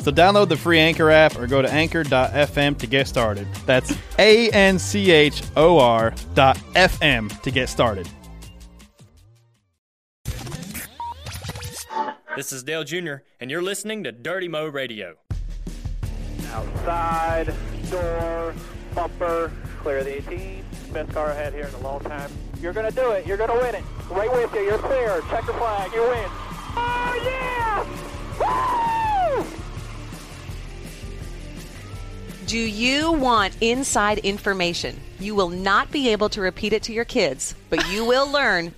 So download the free Anchor app or go to anchor.fm to get started. That's A N C H O R dot FM to get started. This is Dale Jr., and you're listening to Dirty Mo Radio. Outside, door, bumper, clear the 18. Best car I had here in a long time. You're going to do it. You're going to win it. Right with you. You're clear. Check the flag. You win. Oh, yeah! Woo! Do you want inside information? You will not be able to repeat it to your kids, but you will learn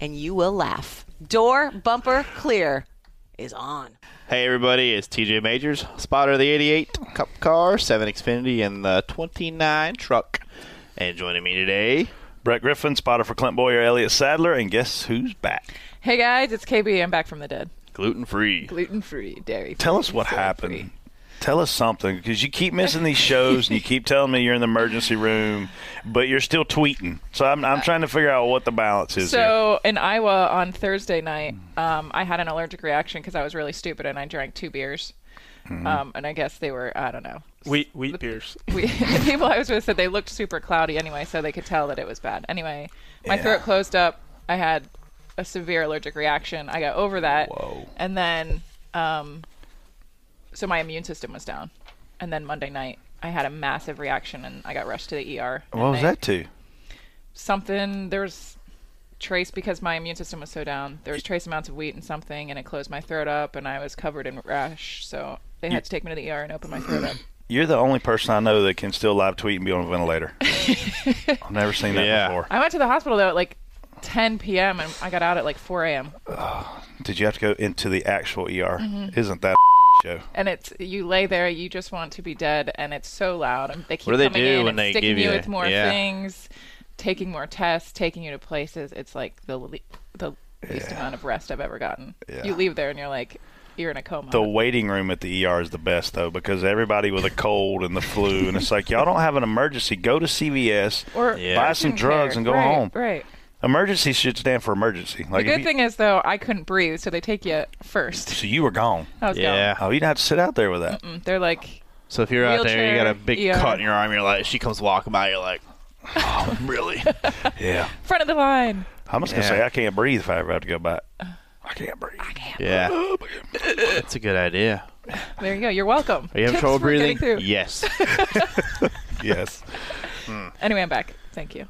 and you will laugh. Door bumper clear is on. Hey everybody, it's TJ Majors, spotter of the 88 Cup Car, 7 Xfinity, and the 29 truck. And joining me today, Brett Griffin, spotter for Clint Bowyer, Elliott Sadler, and guess who's back? Hey guys, it's KB. I'm back from the dead. gluten free. Gluten free, dairy. Tell us what happened. Tell us something because you keep missing these shows and you keep telling me you're in the emergency room, but you're still tweeting. So I'm, I'm trying to figure out what the balance is here. So in Iowa on Thursday night, um, I had an allergic reaction because I was really stupid and I drank two beers. Mm-hmm. Um, and I guess they were I don't know. Wheat wheat beers. We, the people I was with said they looked super cloudy anyway, so they could tell that it was bad. Anyway, my throat closed up. I had a severe allergic reaction. I got over that, Whoa. and then um, so my immune system was down. And then Monday night, I had a massive reaction and I got rushed to the ER. What was they- that to? Something there was trace because my immune system was so down. There was trace amounts of wheat and something, and it closed my throat up, and I was covered in rash. So they had to take me to the ER and open my throat up. You're the only person I know that can still live tweet and be on a ventilator. I've never seen that Yeah. before. I went to the hospital though at like 10 p.m. and I got out at like 4 a.m. Did you have to go into the actual ER? Mm-hmm. Isn't that show? And it's you lay there, you just want to be dead, and it's so loud. And they keep What do they coming do in when and they sticking give you you- with more yeah. things, taking more tests, taking you to places. It's like the le- the least amount of rest I've ever gotten. Yeah. You leave there and you're like, you're in a coma. The waiting room at the ER is the best though because everybody with a cold and the flu and it's like y'all don't have an emergency. Go to CVS, or Yeah. buy some drugs, care. and go right, home. Right. Emergency should stand for emergency. Like the good you- thing is though, I couldn't breathe, so they take you first. so you were gone. I was Yeah. Oh, you didn't have to sit out there with that. gone. They're like, So if you're out there, you got a big Wheelchair, cut in your arm, you're like, she comes walking by, you're like, oh, really? Yeah. front of the line. I'm just gonna Yeah. say I can't breathe if I ever have to go back. I can't breathe. I can't. Yeah. Oh, That's a good idea. There you go. You're welcome. Are you having Tips trouble breathing? through. Yes. yes. Anyway, I'm back. Thank you.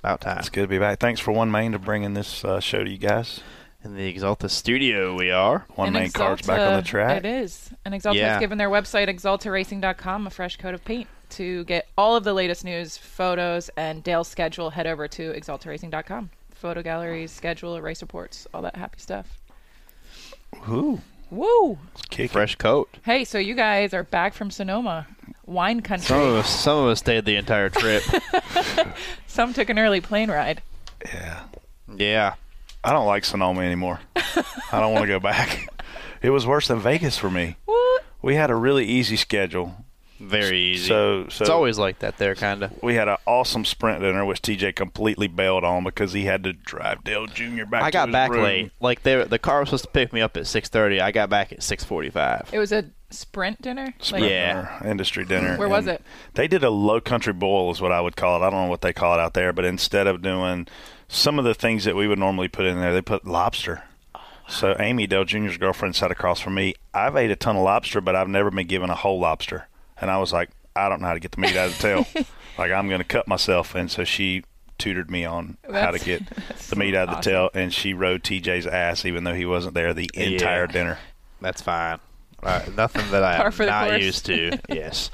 About time. It's good to be back. Thanks for One Main to bringing this uh, show to you guys. In the Axalta studio, we are. One And Main car's back on the track. It is. And Axalta Yeah. has given their website, axaltaracing.com, a fresh coat of paint. To get all of the latest news, photos, and Dale's schedule, head over to axaltaracing.com. Photo galleries, schedule, race reports, all that happy stuff. Ooh, Woo! it's kicking. Fresh coat. Hey, so you guys are back from Sonoma, wine country. Some of us, some of us stayed the entire trip. Some took an early plane ride. Yeah. yeah. I don't like Sonoma anymore. I don't want to go back. It was worse than Vegas for me. What? We had a really easy schedule. Very easy. So, so it's always like that there, kind of. we had an awesome sprint dinner, which TJ completely bailed on because he had to drive Dale Jr. back. I to got his back room. late. Like they, the car was supposed to pick me up at 6:30. I got back at 6:45. It was a sprint dinner? Sprint Like, Yeah. dinner, industry dinner. Where was it? They did a low country boil, is what I would call it. I don't know what they call it out there, but instead of doing some of the things that we would normally put in there, they put lobster. So Amy Dale Jr.'s girlfriend sat across from me. I've ate a ton of lobster, but I've never been given a whole lobster, and I was like, I don't know how to get the meat out of the tail. like I'm going to cut myself, and so she tutored me on how to get the meat out of the awesome. tail, and she rode TJ's ass even though he wasn't there the Yeah. entire dinner. That's fine. Uh, nothing that Par I'm not course. used to. Yes.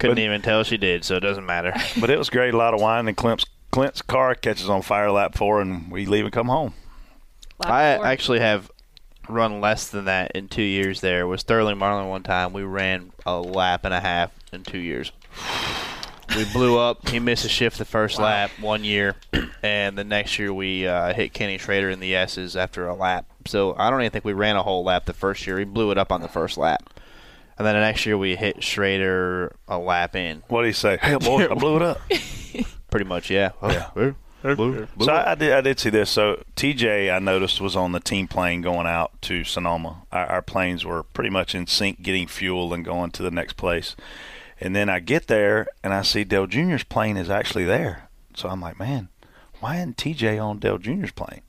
Couldn't even tell she did, so it doesn't matter. But it was great. A lot of wine, and Clint's Clint's car catches on fire lap four, and we leave and come home. Lap I four. actually have run less than that in two years. There was Sterling Marlin one time, we ran a lap and a half in two years. We blew up. He missed a shift the first lap one year, and the next year we uh, hit Kenny Schrader in the S's after a lap. So I don't even think we ran a whole lap the first year. He blew it up on the first lap, and then the next year we hit Schrader a lap in. What do you say? Hey, boy, I blew it up. Pretty much, yeah. Yeah. Blew- blew- blew So. I, I did. I did see this. So TJ, I noticed, was on the team plane going out to Sonoma. Our, our planes were pretty much in sync, getting fuel and going to the next place. And then I get there and I see Dale Jr.'s plane is actually there. So I'm like, man, why isn't TJ on Dale Jr.'s plane?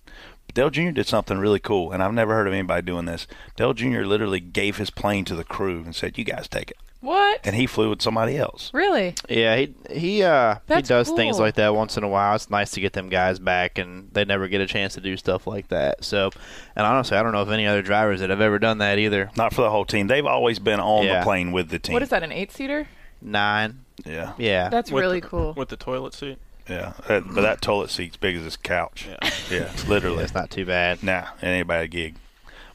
But Dale Jr. did something really cool, and I've never heard of anybody doing this. Dale Jr. literally gave his plane to the crew and said, "You guys take it," What? and he flew with somebody else. Really? Yeah, he he uh he That's does things like that once in a while. It's nice to get them guys back, and they never get a chance to do stuff like that. So, and honestly, I don't know of any other drivers that have ever done that either. Not for the whole team. They've always been on Yeah. the plane with the team. What is that? An eight seater? Nine, Yeah. yeah, That's With really the- cool. with the toilet seat. Yeah, that, but that toilet seat's big as this couch. Yeah. Yeah, literally. it's not too bad. Nah, it ain't a bad gig.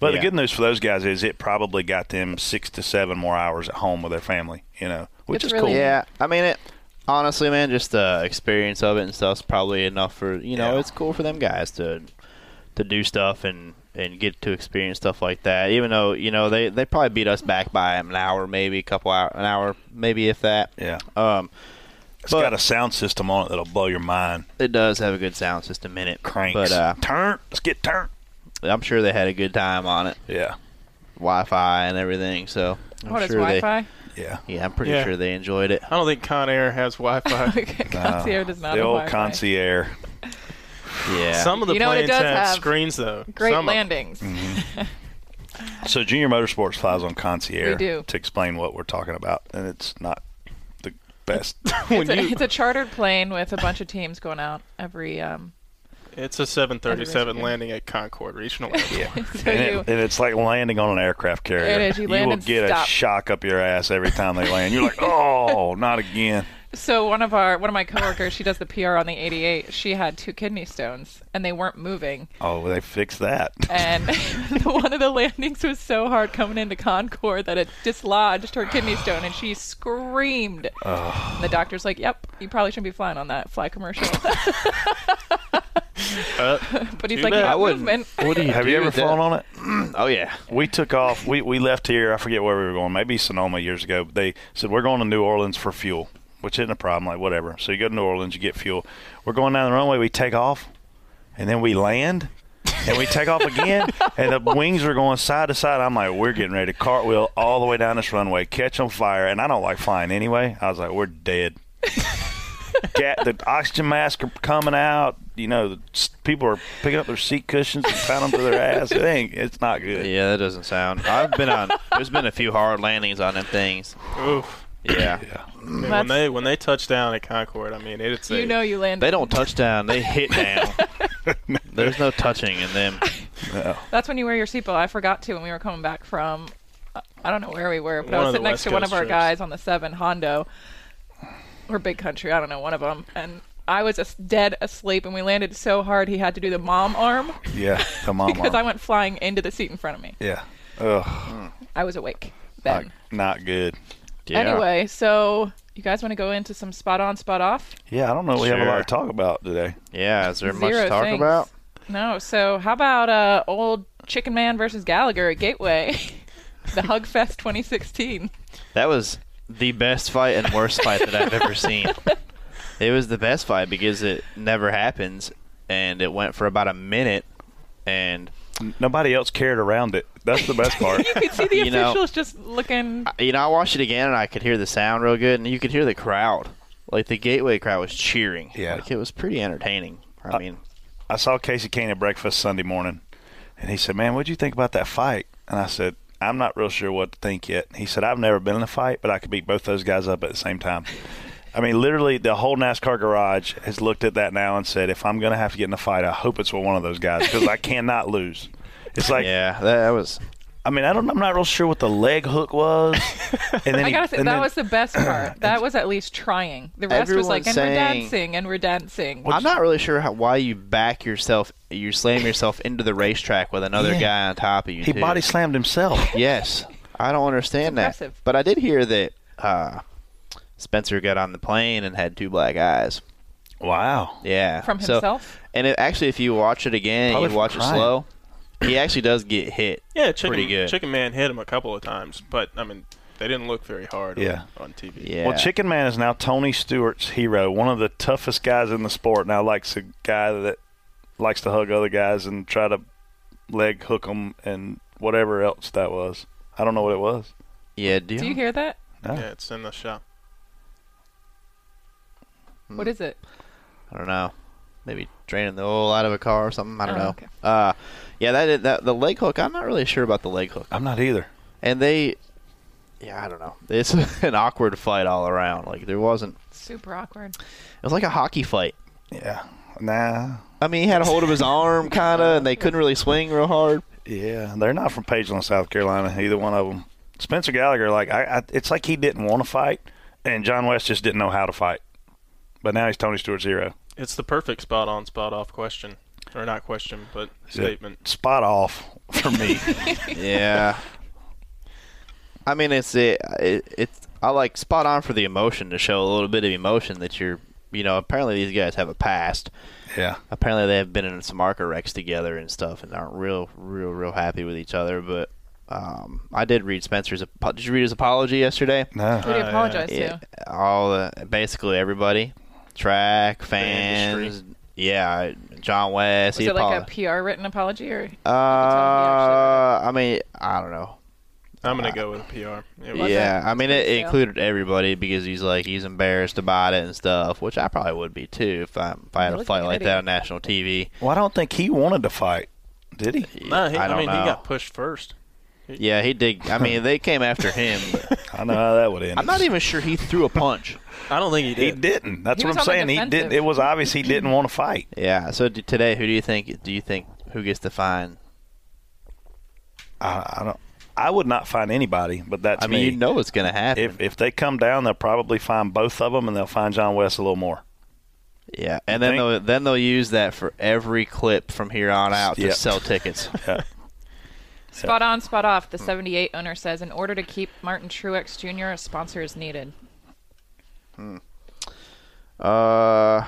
But Yeah. the good news for those guys is it probably got them six to seven more hours at home with their family. You know, which It's is really- cool. Yeah, I mean it. Honestly, man, just the experience of it and stuff's probably enough for you know. Yeah. It's cool for them guys to to do stuff and and get to experience stuff like that. Even though you know they they probably beat us back by an hour, maybe a couple hour, an hour, maybe if that. Yeah, Um, it's but- got a sound system on it that'll blow your mind. it does have a good sound system in it. Cranks, but uh, turn. Let's get turned. I'm sure they had a good time on it, Yeah, Wi-Fi and everything. So I'm What is sure they, Wi-Fi? yeah. yeah, I'm pretty Yeah. sure they enjoyed it. I don't think Con Air has Wi-Fi. Concierge does not the have old Wi-Fi. concierge. Yeah, Some of the You know what it planes does have, have? screens though. Great Some of- landings. So Junior Motorsports flies on concierge We do. to explain what we're talking about, and it's not the best. It's a, it's a chartered plane with a bunch of teams going out every. Um, It's a 737 landing at Concord Regional Airport. so and, you, it, and it's like landing on an aircraft carrier. It is. You land will and get stop. a shock up your ass every time they land. You're like, oh, not again. So one of our one of my coworkers, she does the PR on the 88. She had two kidney stones and they weren't moving. Oh, they fixed that. And one of the landings was so hard coming into Concord that it dislodged her kidney stone, and she screamed. And the doctor's like, "Yep, you probably shouldn't be flying on that fly commercial." Uh, but he's like, bad. I wouldn't. movement." What do you Have do you ever with that? flown on it? Oh yeah, We took off. We we left here. I forget where we were going. Maybe Sonoma years ago. But they said we're going to New Orleans for fuel, which isn't a problem. Like whatever. So you go to New Orleans, you get fuel. We're going down the runway. We take off, and then we land, and we take off again, and the wings are going side to side. I'm like, we're getting ready to cartwheel all the way down this runway, catch on fire. And I don't like flying anyway. I was like, we're dead. Gat, the oxygen masks are coming out. You know, the, people are picking up their seat cushions and pounding them to their ass. It ain't. It's not good. yeah, that doesn't sound. I've been on. There's been a few hard landings on them things. oof. Yeah, Yeah. That's- when they when they touch down at Concord, I mean it's a You know you land. they don't touch down. They hit down. There's no touching in them. That's when you wear your seatbelt. I forgot to when we were coming back from. uh, I don't know where we were, but I was sitting next West to one of our trips. guys on the seven Hondo, or Big Country. I don't know one of them, and I was as dead asleep, and we landed so hard he had to do the mom arm Yeah, the mom. because I went flying into the seat in front of me. Yeah. Ugh, I was awake not, then. not good. Yeah. Anyway, so you guys want to go into some spot on, spot off? Yeah, I don't know. We have a lot Sure. to talk about today. Yeah, is there much Zero to talk things. about? No. So how about uh, old Chicken Man versus Gallagher at Gateway, the Hug Fest 2016? That was the best fight and worst fight that I've ever seen. It was the best fight because it never happens, and it went for about a minute, and N- Nobody else cared around it. That's the best part. You could see the You know- officials just looking. you know, I watched it again, and I could hear the sound real good, and you could hear the crowd. Like the Gateway crowd was cheering. Yeah. like it was pretty entertaining. I mean, I saw Kasey Kahne at breakfast Sunday morning, and he said, "Man, what'd you think about that fight?" And I said, "I'm not real sure what to think yet." He said, "I've never been in a fight, but I could beat both those guys up at the same time." I mean, literally, the whole NASCAR garage has looked at that now and said, if I'm going to have to get in a fight, I hope it's with one of those guys because I cannot lose. It's like, Yeah, that, that was. I mean, I don't, I'm not real sure what the leg hook was. And then I gotta say and that then- was the best part. That was at least trying. The rest was like, Everyone's and we're dancing, and we're dancing. I'm not really sure how, why you back yourself. You slam yourself into the racetrack with another Yeah. guy on top of you. he too. body slammed himself. Yes, I don't understand that. But I did hear that uh, Spencer got on the plane and had two black eyes. Wow. Yeah, From So- himself? and it, actually, if you watch it again, Probably and you from watch it slow. He actually does get hit. Yeah, Chicken, Pretty good. Chicken Man hit him a couple of times, but I mean, they didn't look very hard Yeah. on, on TV. Yeah. Well, Chicken Man is now Tony Stewart's hero, one of the toughest guys in the sport. Now, likes a guy that likes to hug other guys and try to leg hook them and whatever else that was. I don't know what it was. Yeah. Do you, Do you hear that? No. Yeah, it's in the shop. What is it? I don't know. Maybe draining the oil out of a car or something. I don't Oh, know. okay. Uh, yeah, that that the leg hook. I'm not really sure about the leg hook. I'm not either. And they, yeah, I don't know. It's an awkward fight all around. Like there wasn't. Super awkward. It was like a hockey fight. Yeah. Nah. I mean, he had a hold of his arm, kind of, and they couldn't really swing real hard. Yeah, they're not from Pageland, South Carolina. Either one of them. Spencer Gallagher, like I, I it's like he didn't want to fight, and John Wes just didn't know how to fight. But now he's Tony Stewart's hero. It's the perfect spot on, spot off question. Or not question, but statement. Spot off for me. Yeah. I mean, it's it, it. It's I like spot on for the emotion to show a little bit of emotion that you're. You know, apparently these guys have a past. yeah. Apparently they have been in some ARCA wrecks together and stuff, and aren't real, real, real happy with each other. But um, I did read Spencer's. Did you read his apology yesterday? No. Who do you Uh, apologize Yeah, to? all the basically everybody, track fans. Yeah, John Wes. Was he it like a. PR written apology or? Uh, I mean, I don't know. I'm gonna go with a PR. It was- Was yeah, it? I mean, it, it included everybody because he's like he's embarrassed about it and stuff, which I probably would be too if I if I had a fight like an that on national TV. Well, I don't think he wanted to fight. Did he? No, he, I I, don't mean, know. he got pushed first. Yeah, he did. I mean, they came after him. but I know how that would end. I'm not even sure he threw a punch. I don't think he did. He did. didn't. That's He what was I'm on the saying. He didn't. It was obvious he didn't want to fight. Yeah. So d- today, who do you think? Do you think who gets the fine? I, I don't. I would not find anybody, but that's I mean, me. you know what's going to happen. if if they come down, they'll probably find both of them, and they'll find John Wes a little more. yeah, and then think? they'll then they'll use that for every clip from here on out to Yep. sell tickets. Yeah. Spot on, spot off. The 78 owner says, in order to keep Martin Truex Jr., a sponsor is needed. Hmm. Uh,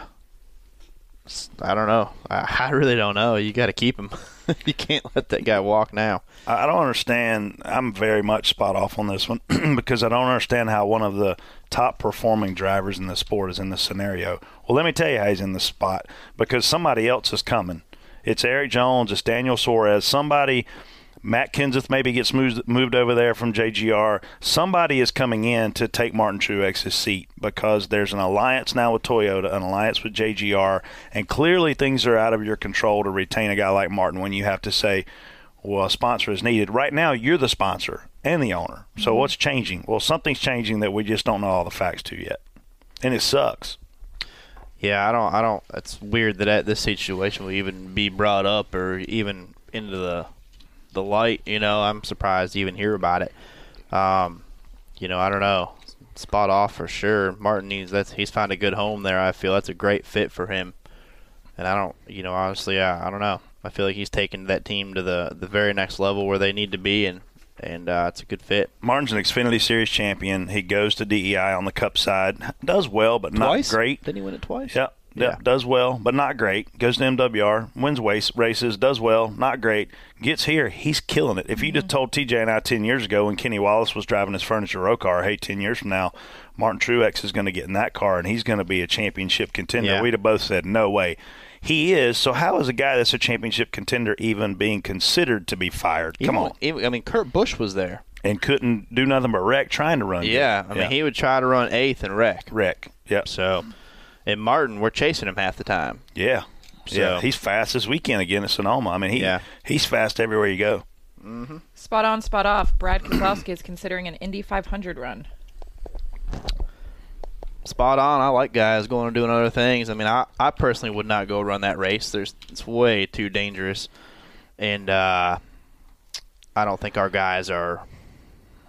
s- I don't know. I, I really don't know. You got to keep him. you can't let that guy walk now. I I don't understand. I'm very much spot off on this one because I don't understand how one of the top performing drivers in the sport is in this scenario. Well, let me tell you how he's in this spot because somebody else is coming. It's Erik Jones, it's Daniel Suarez, somebody. Matt Kenseth maybe gets moved moved over there from JGR. Somebody is coming in to take Martin Truex's seat because there's an alliance now with Toyota, an alliance with JGR, and clearly things are out of your control to retain a guy like Martin when you have to say, well, a sponsor is needed. Right now, you're the sponsor and the owner. So mm-hmm. what's changing? Well, something's changing that we just don't know all the facts to yet, and it sucks. Yeah, I don't. I don't. It's weird that at this situation will even be brought up or even into the the light. You know, I'm surprised to even hear about it. Um, you know, I don't know. Spot off for sure. Martin needs that's he's found a good home there. I feel that's a great fit for him. And I don't, you know, honestly, yeah, I don't know. I feel like he's taken that team to the the very next level where they need to be, and and uh, it's a good fit. Martin's an Xfinity Series champion. He goes to DEI on the Cup side, does well, but Twice, not great. Didn't he win it twice? Yep. Yeah. Yep, does well, but not great. Goes to MWR, wins race, races, does well, not great. Gets here, he's killing it. If you just mm-hmm. told TJ and I 10 years ago when Kenny Wallace was driving his furniture row car, hey, 10 years from now, Martin Truex is going to get in that car and he's going to be a championship contender, Yeah. we'd have both said, no way. He is. So, how is a guy that's a championship contender even being considered to be fired? Even Come on. even- I mean, Kurt Busch was there. And couldn't do nothing but wreck trying to run. good. Yeah, I mean, he would try to run eighth and wreck. wreck. Yep. So, and Martin, we're chasing him half the time. Yeah. So- yeah. He's fast this weekend again at Sonoma. I mean, he Yeah. he's fast everywhere you go. Spot on, spot off. Brad Keselowski is considering an Indy 500 run. spot on. I like guys going and doing other things. I mean, I, I personally would not go run that race. There's it's way too dangerous, and uh, I don't think our guys are.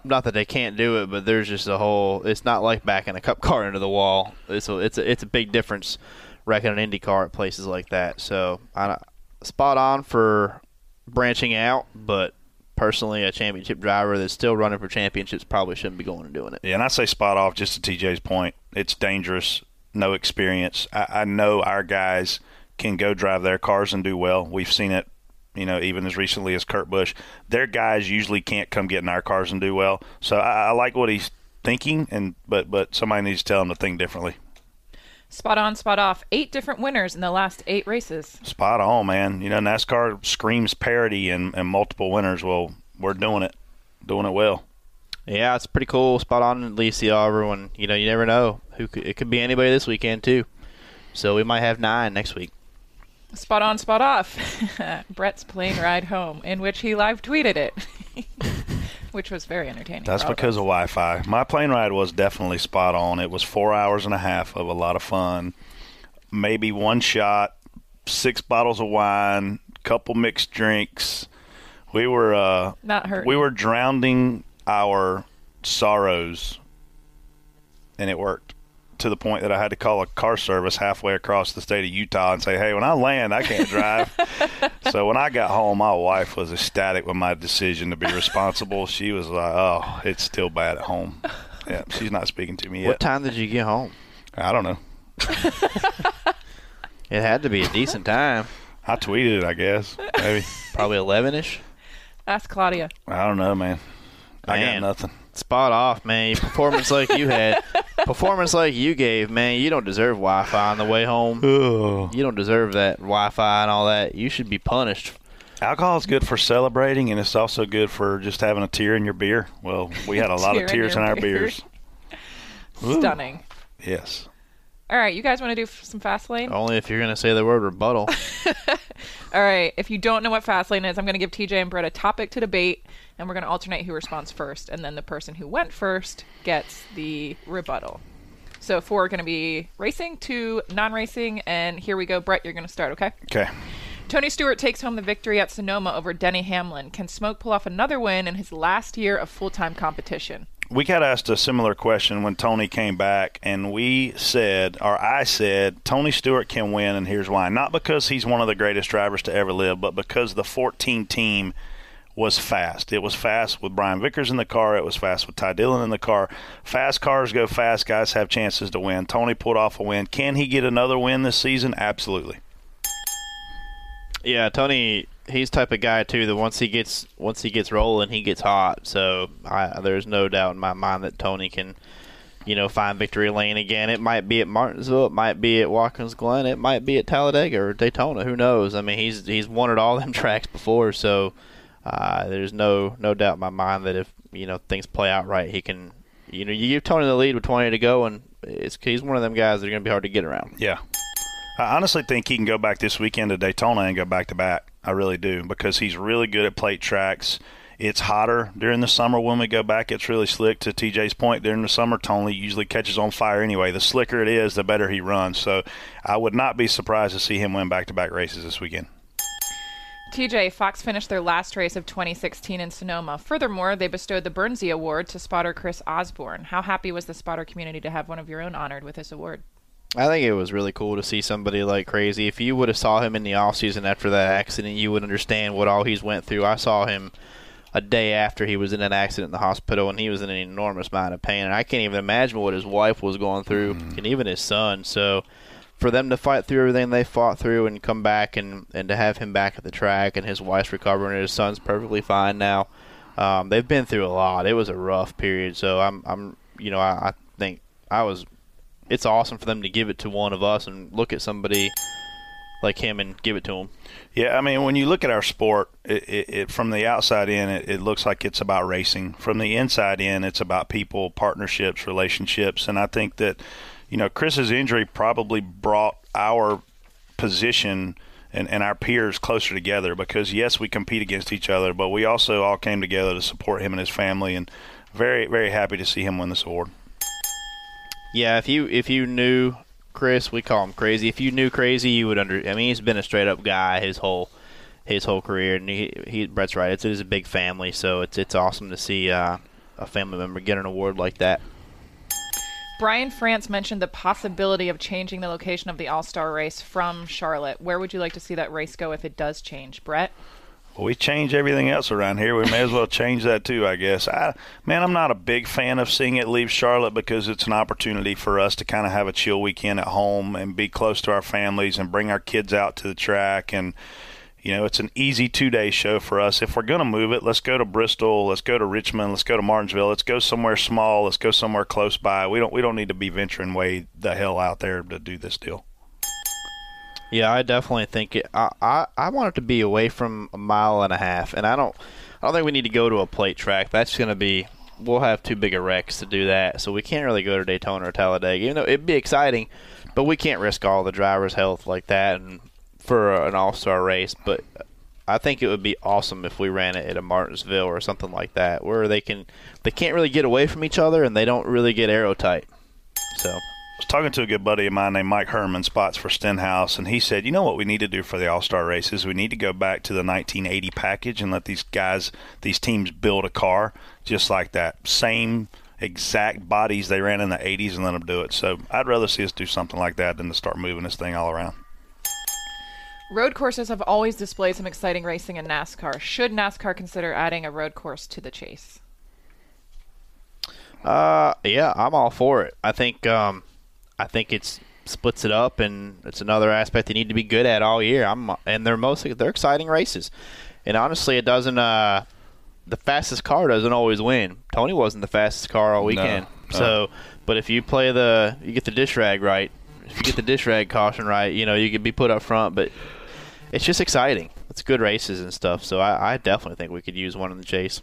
Not that they can't do it, but there's just a whole. It's not like backing a cup car into the wall. It's a it's a, it's a big difference wrecking an Indy car at places like that. So I spot on for branching out, but personally, a championship driver that's still running for championships probably shouldn't be going and doing it. Yeah, and I say spot off just to TJ's point. It's dangerous, no experience. I, I know our guys can go drive their cars and do well. We've seen it, you know, even as recently as Kurt Busch. Their guys usually can't come get in our cars and do well. So I, I like what he's thinking, and but but somebody needs to tell him to think differently. Spot on, spot off. Eight different winners in the last eight races. Spot on, man. You know, NASCAR screams parity and, and multiple winners. Well, we're doing it, doing it well. Yeah, it's pretty cool. Spot on, at least everyone. You know, you never know who could, it could be anybody this weekend too. So we might have nine next week. Spot on, spot off. Brett's plane ride home, in which he live tweeted it, which was very entertaining. That's because us. of Wi-Fi. My plane ride was definitely spot on. It was four hours and a half of a lot of fun. Maybe one shot, six bottles of wine, couple mixed drinks. We were uh, Not hurt. we were drowning our sorrows, and it worked to the point that I had to call a car service halfway across the state of Utah and say, "Hey, when I land, I can't drive." so when I got home, my wife was ecstatic with my decision to be responsible. She was like, "Oh, it's still bad at home." Yeah, she's not speaking to me yet. What time did you get home? I don't know. It had to be a decent time. I tweeted it, I guess. Maybe. Probably 11 ish. Ask Claudia. I don't know, man. I got nothing. Spot off, man. Performance like you had. Performance like you gave, man. You don't deserve Wi Fi on the way home. You don't deserve that Wi Fi and all that. You should be punished. Alcohol is good for celebrating, and it's also good for just having a tear in your beer. Well, we had a lot of tears in your our beer. beers. Ooh. Stunning. Yes. All right, you guys want to do some fast lane? Only if you're going to say the word rebuttal. All right. If you don't know what Fastlane is, I'm going to give TJ and Brett a topic to debate, and we're going to alternate who responds first, and then the person who went first gets the rebuttal. So four are going to be racing, two non-racing, and here we go. Brett, you're going to start. Okay. Okay. Tony Stewart takes home the victory at Sonoma over Denny Hamlin. Can Smoke pull off another win in his last year of full-time competition? We got asked a similar question when Tony came back, and we said, or I said, Tony Stewart can win, and here's why. Not because he's one of the greatest drivers to ever live, but because the 14 team was fast. It was fast with Brian Vickers in the car. It was fast with Ty Dillon in the car. Fast cars go fast. Guys have chances to win. Tony pulled off a win. Can he get another win this season? Absolutely. Yeah, Tony, he's type of guy too that once he gets once he gets rolling, he gets hot. So I, there's no doubt in my mind that Tony can, you know, find victory lane again. It might be at Martinsville, it might be at Watkins Glen, it might be at Talladega or Daytona. Who knows? I mean, he's he's won at all them tracks before, so uh, there's no no doubt in my mind that if you know things play out right, he can. You know, you give Tony the lead with 20 to go, and it's he's one of them guys that are going to be hard to get around. Yeah. I honestly think he can go back this weekend to Daytona and go back to back. I really do because he's really good at plate tracks. It's hotter during the summer when we go back. It's really slick. To TJ's point, during the summer, Tony usually catches on fire anyway. The slicker it is, the better he runs. So I would not be surprised to see him win back to back races this weekend. TJ, Fox finished their last race of 2016 in Sonoma. Furthermore, they bestowed the Bernsey Award to spotter Chris Osborne. How happy was the spotter community to have one of your own honored with this award? I think it was really cool to see somebody like Crazy. If you would have saw him in the off season after that accident, you would understand what all he's went through. I saw him a day after he was in an accident in the hospital, and he was in an enormous amount of pain. And I can't even imagine what his wife was going through, mm-hmm. and even his son. So for them to fight through everything they fought through and come back, and and to have him back at the track, and his wife's recovering, and his son's perfectly fine now. Um, they've been through a lot. It was a rough period. So I'm I'm you know I, I think I was it's awesome for them to give it to one of us and look at somebody like him and give it to him. Yeah, I mean, when you look at our sport, it, it, it from the outside in, it, it looks like it's about racing. From the inside in, it's about people, partnerships, relationships, and I think that, you know, Chris's injury probably brought our position and, and our peers closer together because yes, we compete against each other, but we also all came together to support him and his family, and very very happy to see him win this award. Yeah, if you if you knew Chris, we call him crazy. If you knew crazy, you would under. I mean, he's been a straight up guy his whole his whole career, and he, he Brett's right. It's, it is a big family, so it's it's awesome to see uh, a family member get an award like that. Brian France mentioned the possibility of changing the location of the All Star race from Charlotte. Where would you like to see that race go if it does change, Brett? Well, we change everything else around here. We may as well change that too, I guess. I, man, I'm not a big fan of seeing it leave Charlotte because it's an opportunity for us to kind of have a chill weekend at home and be close to our families and bring our kids out to the track and you know, it's an easy two day show for us. If we're going to move it, let's go to Bristol, let's go to Richmond, let's go to Martinsville, let's go somewhere small, let's go somewhere close by. We don't we don't need to be venturing way the hell out there to do this deal. Yeah, I definitely think it. I, I I want it to be away from a mile and a half, and I don't I don't think we need to go to a plate track. That's going to be we'll have too big a wrecks to do that, so we can't really go to Daytona or Talladega. Even though it'd be exciting, but we can't risk all the drivers' health like that and for an All Star race. But I think it would be awesome if we ran it at a Martinsville or something like that, where they can they can't really get away from each other and they don't really get aero tight. So I was talking to a good buddy of mine named Mike Herman, spots for Stenhouse, and he said, "You know what we need to do for the All Star races? We need to go back to the 1980 package and let these guys, these teams, build a car just like that, same exact bodies they ran in the 80s, and let them do it. So I'd rather see us do something like that than to start moving this thing all around." Road courses have always displayed some exciting racing in NASCAR. Should NASCAR consider adding a road course to the chase? Uh, yeah, I'm all for it. I think um, I think it's splits it up, and it's another aspect they need to be good at all year. I'm and they're mostly they're exciting races, and honestly, it doesn't. Uh, the fastest car doesn't always win. Tony wasn't the fastest car all weekend, no. so but if you play the you get the dish rag right, if you get the dish rag caution right, you know you could be put up front, but it's just exciting. It's good races and stuff. So I, I definitely think we could use one in the chase.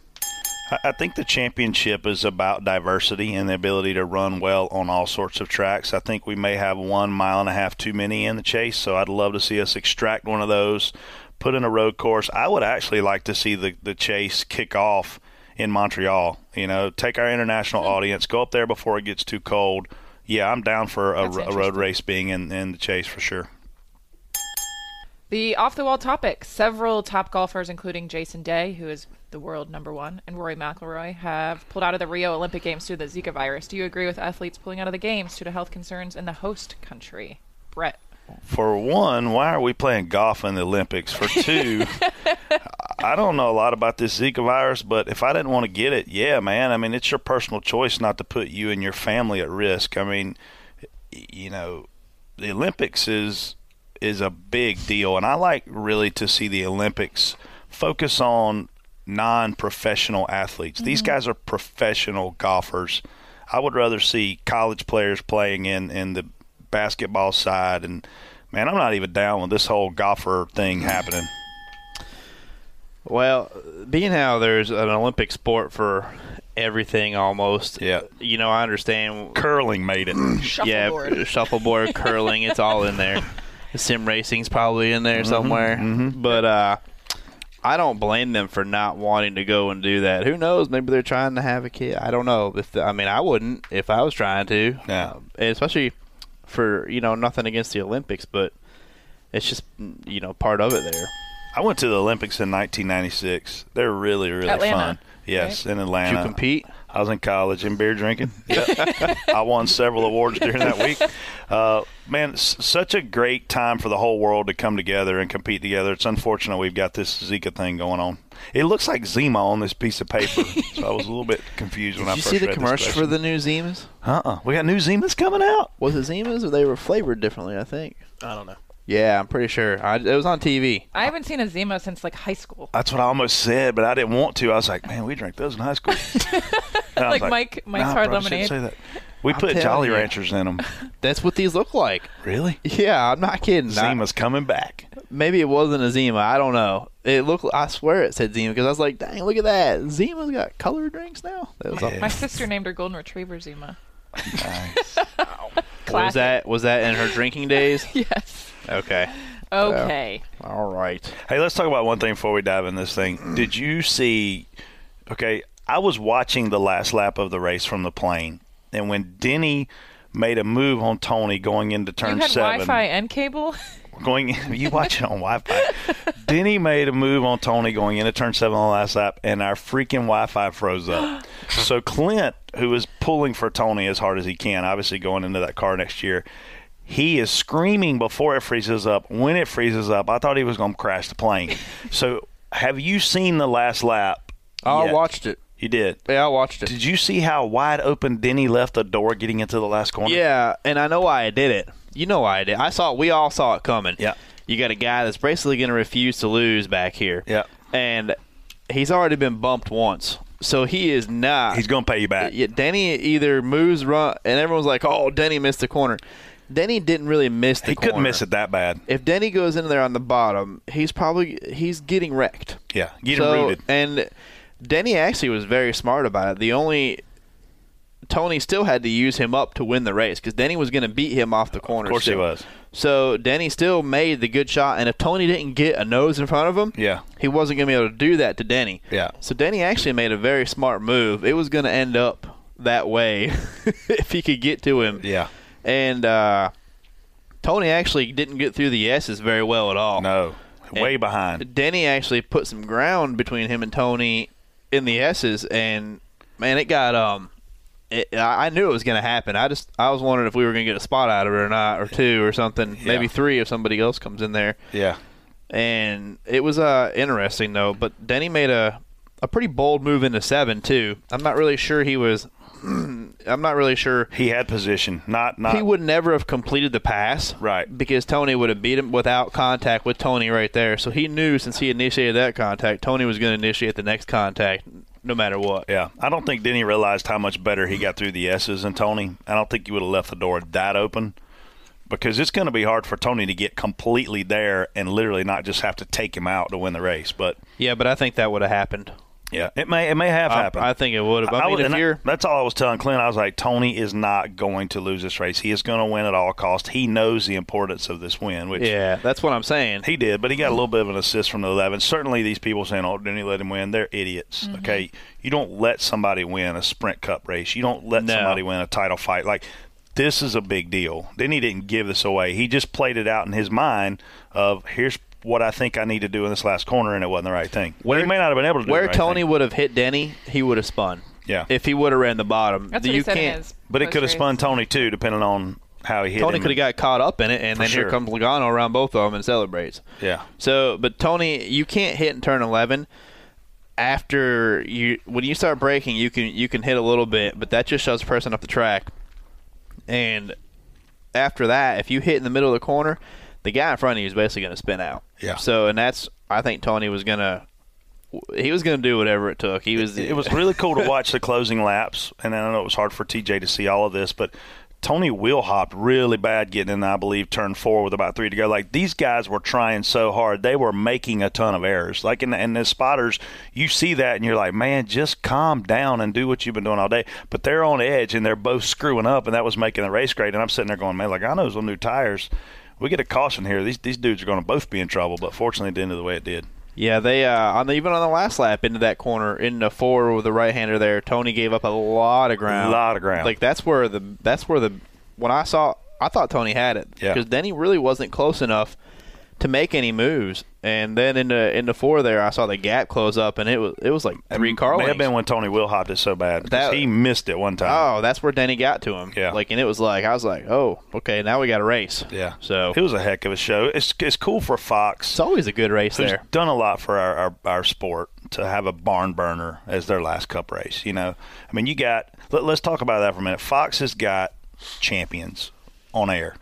I think the championship is about diversity and the ability to run well on all sorts of tracks. I think we may have one mile and a half too many in the chase, so I'd love to see us extract one of those, put in a road course. I would actually like to see the, the chase kick off in Montreal. You know, take our international hmm. audience, go up there before it gets too cold. Yeah, I'm down for a, a road race being in, in the chase for sure. The off the wall topic. Several top golfers, including Jason Day, who is the world number one, and Rory McIlroy, have pulled out of the Rio Olympic Games due to the Zika virus. Do you agree with athletes pulling out of the games due to health concerns in the host country? Brett. For one, why are we playing golf in the Olympics? For two, I don't know a lot about this Zika virus, but if I didn't want to get it, yeah, man. I mean, it's your personal choice not to put you and your family at risk. I mean, you know, the Olympics is is a big deal, and I like really to see the Olympics focus on non-professional athletes. Mm-hmm. These guys are professional golfers. I would rather see college players playing in in the basketball side, and man, I'm not even down with this whole golfer thing happening. Well, being how there's an Olympic sport for everything almost. Yeah. You know, I understand. Curling made it. Shuffleboard. Yeah, shuffleboard, curling, it's all in there. sim racing's probably in there Mhm, somewhere. mhm. But uh, I don't blame them for not wanting to go and do that. Who knows? Maybe they're trying to have a kid. I don't know. If I mean, I wouldn't if I was trying to. Yeah. And especially for you know nothing against the Olympics, but it's just you know part of it there. I went to the Olympics in 1996. They're really, really Atlanta, fun. Yes, in Atlanta. Did you compete? I was in college and beer drinking. Yep. I won several awards during that week. Uh, man, s- such a great time for the whole world to come together and compete together. It's unfortunate we've got this Zika thing going on. It looks like Zima on this piece of paper, so I was a little bit confused when Did I you see the read commercial for the new Zimas? Uh-uh. We got new Zimas coming out. Was it Zimas or they were flavored differently? I think. I don't know. Yeah, I'm pretty sure. I, it was on TV. I haven't seen a Zima since like high school. That's what I almost said, but I didn't want to. I was like, man, we drank those in high school. And I was Like Mike- Mike's nah, Hard probably shouldn't Lemonade. Say that. We I'm put Jolly you. Ranchers in them. That's what these look like. Really? Yeah, I'm not kidding. I- Zima's coming back. maybe it wasn't a Zima. I don't know. It looked. I swear it said Zima because I was like, dang, look at that. Zima's got colored drinks now. That was, Yeah. My sister named her golden retriever Zima. Nice. was that was that in her drinking days? Yes. Okay. Okay. All right. Hey, let's talk about one thing before we dive in this thing. Did you see? Okay, I was watching the last lap of the race from the plane, and when Denny made a move on Tony going into turn you had seven. Wi-Fi and cable. Going, you watch it on Wi-Fi. Denny made a move on Tony going into turn seven on the last lap, and our freaking Wi-Fi froze up. so Clint, who is pulling for Tony as hard as he can, obviously going into that car next year, he is screaming before it freezes up. When it freezes up, I thought he was going to crash the plane. so, have you seen the last lap? I yet? watched it. You did. Yeah, I watched it. Did you see how wide open Denny left the door getting into the last corner? Yeah, and I know why I did it. You know why I did. I saw. We all saw it coming. Yeah. You got a guy that's basically going to refuse to lose back here. Yeah. And he's already been bumped once, so he is not. He's going to pay you back. Yeah, Denny either moves, run, and everyone's like, "Oh, Denny missed the corner." Denny didn't really miss the He corner. couldn't miss it that bad. If Denny goes in there on the bottom, he's probably he's getting wrecked. Yeah, getting so, rooted. And Denny actually was very smart about it. The only Tony still had to use him up to win the race because Denny was going to beat him off the corner. Of course he was. So Denny still made the good shot, and if Tony didn't get a nose in front of him, Yeah. he wasn't going to be able to do that to Denny. Yeah. So Denny actually made a very smart move. It was going to end up that way if he could get to him. Yeah. And uh, Tony actually didn't get through the S's very well at all. No. Way And behind. Denny actually put some ground between him and Tony in the S's, and man, it got um. It, I I knew it was going to happen. I just I was wondering if we were going to get a spot out of it or not, or two or something, maybe three if somebody else comes in there. Yeah. And it was uh interesting though. But Denny made a a pretty bold move into seven too. I'm not really sure he was. I'm not really sure He had position. Not not he would never have completed the pass, Right. Because Tony would have beat him without contact with Tony right there. So he knew since he initiated that contact, Tony was going to initiate the next contact, no matter what. Yeah, I don't think Denny realized how much better he got through the S's than Tony. I don't think he would have left the door that open because it's going to be hard for Tony to get completely there and literally not just have to take him out to win the race. But Yeah, but I think that would have happened. Yeah, it may it may have I, happened. I think it would have. I, I mean, was- if and you're that's all I was telling Clint. I was like, Tony is not going to lose this race. He is going to win at all costs. He knows the importance of this win, which yeah, that's what I'm saying. he did, but he got a little bit of an assist from the 11. Certainly, these people saying, "Oh, didn't he let him win?" They're idiots. Mm-hmm. Okay, you don't let somebody win a sprint cup race. You don't let No. somebody win a title fight. Like this is a big deal. Then he didn't give this away. He just played it out in his mind of here's what I think I need to do in this last corner, and it wasn't the right thing. Well, he may not have been able to do Where the right Tony would have hit Denny, he would have spun. Yeah. If he would have ran the bottom, That's you what he said can't. his but it could have spun Tony too, depending on how he hit Tony could have got caught up in it, and For then sure. here comes Logano around both of them and celebrates. Yeah. So, but Tony, you can't hit in turn eleven. After you, when you start braking, you can you can hit a little bit, but that just shows the person up the track. And after that, if you hit in the middle of the corner, the guy in front of you is basically going to spin out. Yeah. So, and that's I think Tony was gonna he was going to do whatever it took. He was it was really cool to watch the closing laps, and I know it was hard for TJ to see all of this, but Tony wheel hopped really bad getting in, I believe, turn four with about three to go. Like these guys were trying so hard, they were making a ton of errors. Like in the, in the spotters, you see that and you're like, man, just calm down and do what you've been doing all day. But they're on edge and they're both screwing up, and that was making the race great. And I'm sitting there going, man, like I know those new tires. We get a caution here. These these dudes are going to both be in trouble, but fortunately, it ended the way it did. Yeah, they uh, on the, even on the last lap into that corner into four with the right hander there. Tony gave up a lot of ground. A lot of ground. Like that's where the that's where the when I saw I thought Tony had it Yeah. because then he really wasn't close enough to make any moves. And then in the in the four there, I saw the gap close up, and it was it was like three car May have been when Tony Will hopped it so bad That- he missed it one time. Oh, that's where Denny got to him. Yeah. like and it was like I was like, oh, okay, now we got a race. Yeah. So It was a heck of a show. It's it's cool for Fox, it's always a good race there. done a lot for our, our our sport, to have a barn burner as their last Cup race. You know, I mean, you got. Let, let's talk about that for a minute. Fox has got champions on air,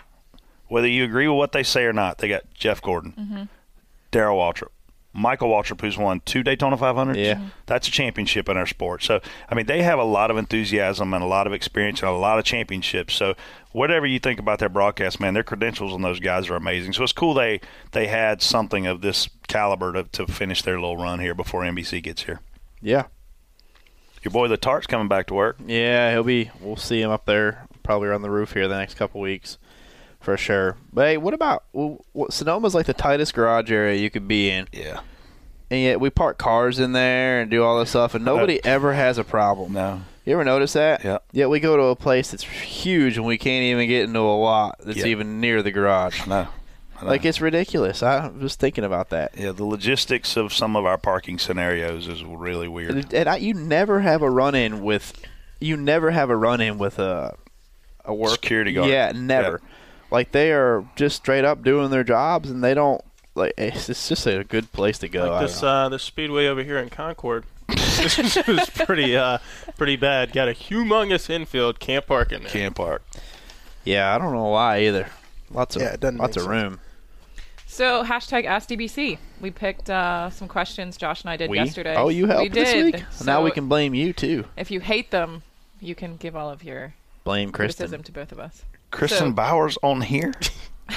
whether you agree with what they say or not. They got Jeff Gordon, mm-hmm. Darrell Waltrip. Michael Waltrip, who's won two Daytona 500s. Yeah. That's a championship in our sport. So, I mean, they have a lot of enthusiasm and a lot of experience and a lot of championships. So, whatever you think about their broadcast, man, their credentials on those guys are amazing. So, it's cool they they had something of this caliber to, to finish their little run here before NBC gets here. Yeah, Your boy, the Tart's coming back to work. Yeah, he'll be. We'll see him up there, probably on the roof here the next couple weeks, for sure. But hey, what about well, Sonoma's like the tightest garage area you could be in. Yeah. and yet we park cars in there and do all this stuff, and nobody ever has a problem. No. You ever notice that? Yeah. Yet we go to a place that's huge and we can't even get into a lot that's Yeah. even near the garage. No. Like it's ridiculous. I was thinking about that. yeah, the logistics of some of our parking scenarios is really weird. And I, you never have a run in with, you never have a run in with a, a work Security guard. Yeah, never. Like they are just straight up doing their jobs and they don't like. It's, it's just a good place to go. Like this, know. uh, this speedway over here in Concord. this was pretty, uh, pretty bad. Got a humongous infield. Can't park in there. Can't park. yeah, I don't know why either. Lots of Yeah, it doesn't lots of sense. room. So hashtag AskDBC. We picked uh, some questions Josh and I did We? yesterday. Oh, you helped we this did. week. now we can blame you too. If you hate them, you can give all of your Blame Kristen. criticism to both of us. Kristen So- Bowers on here?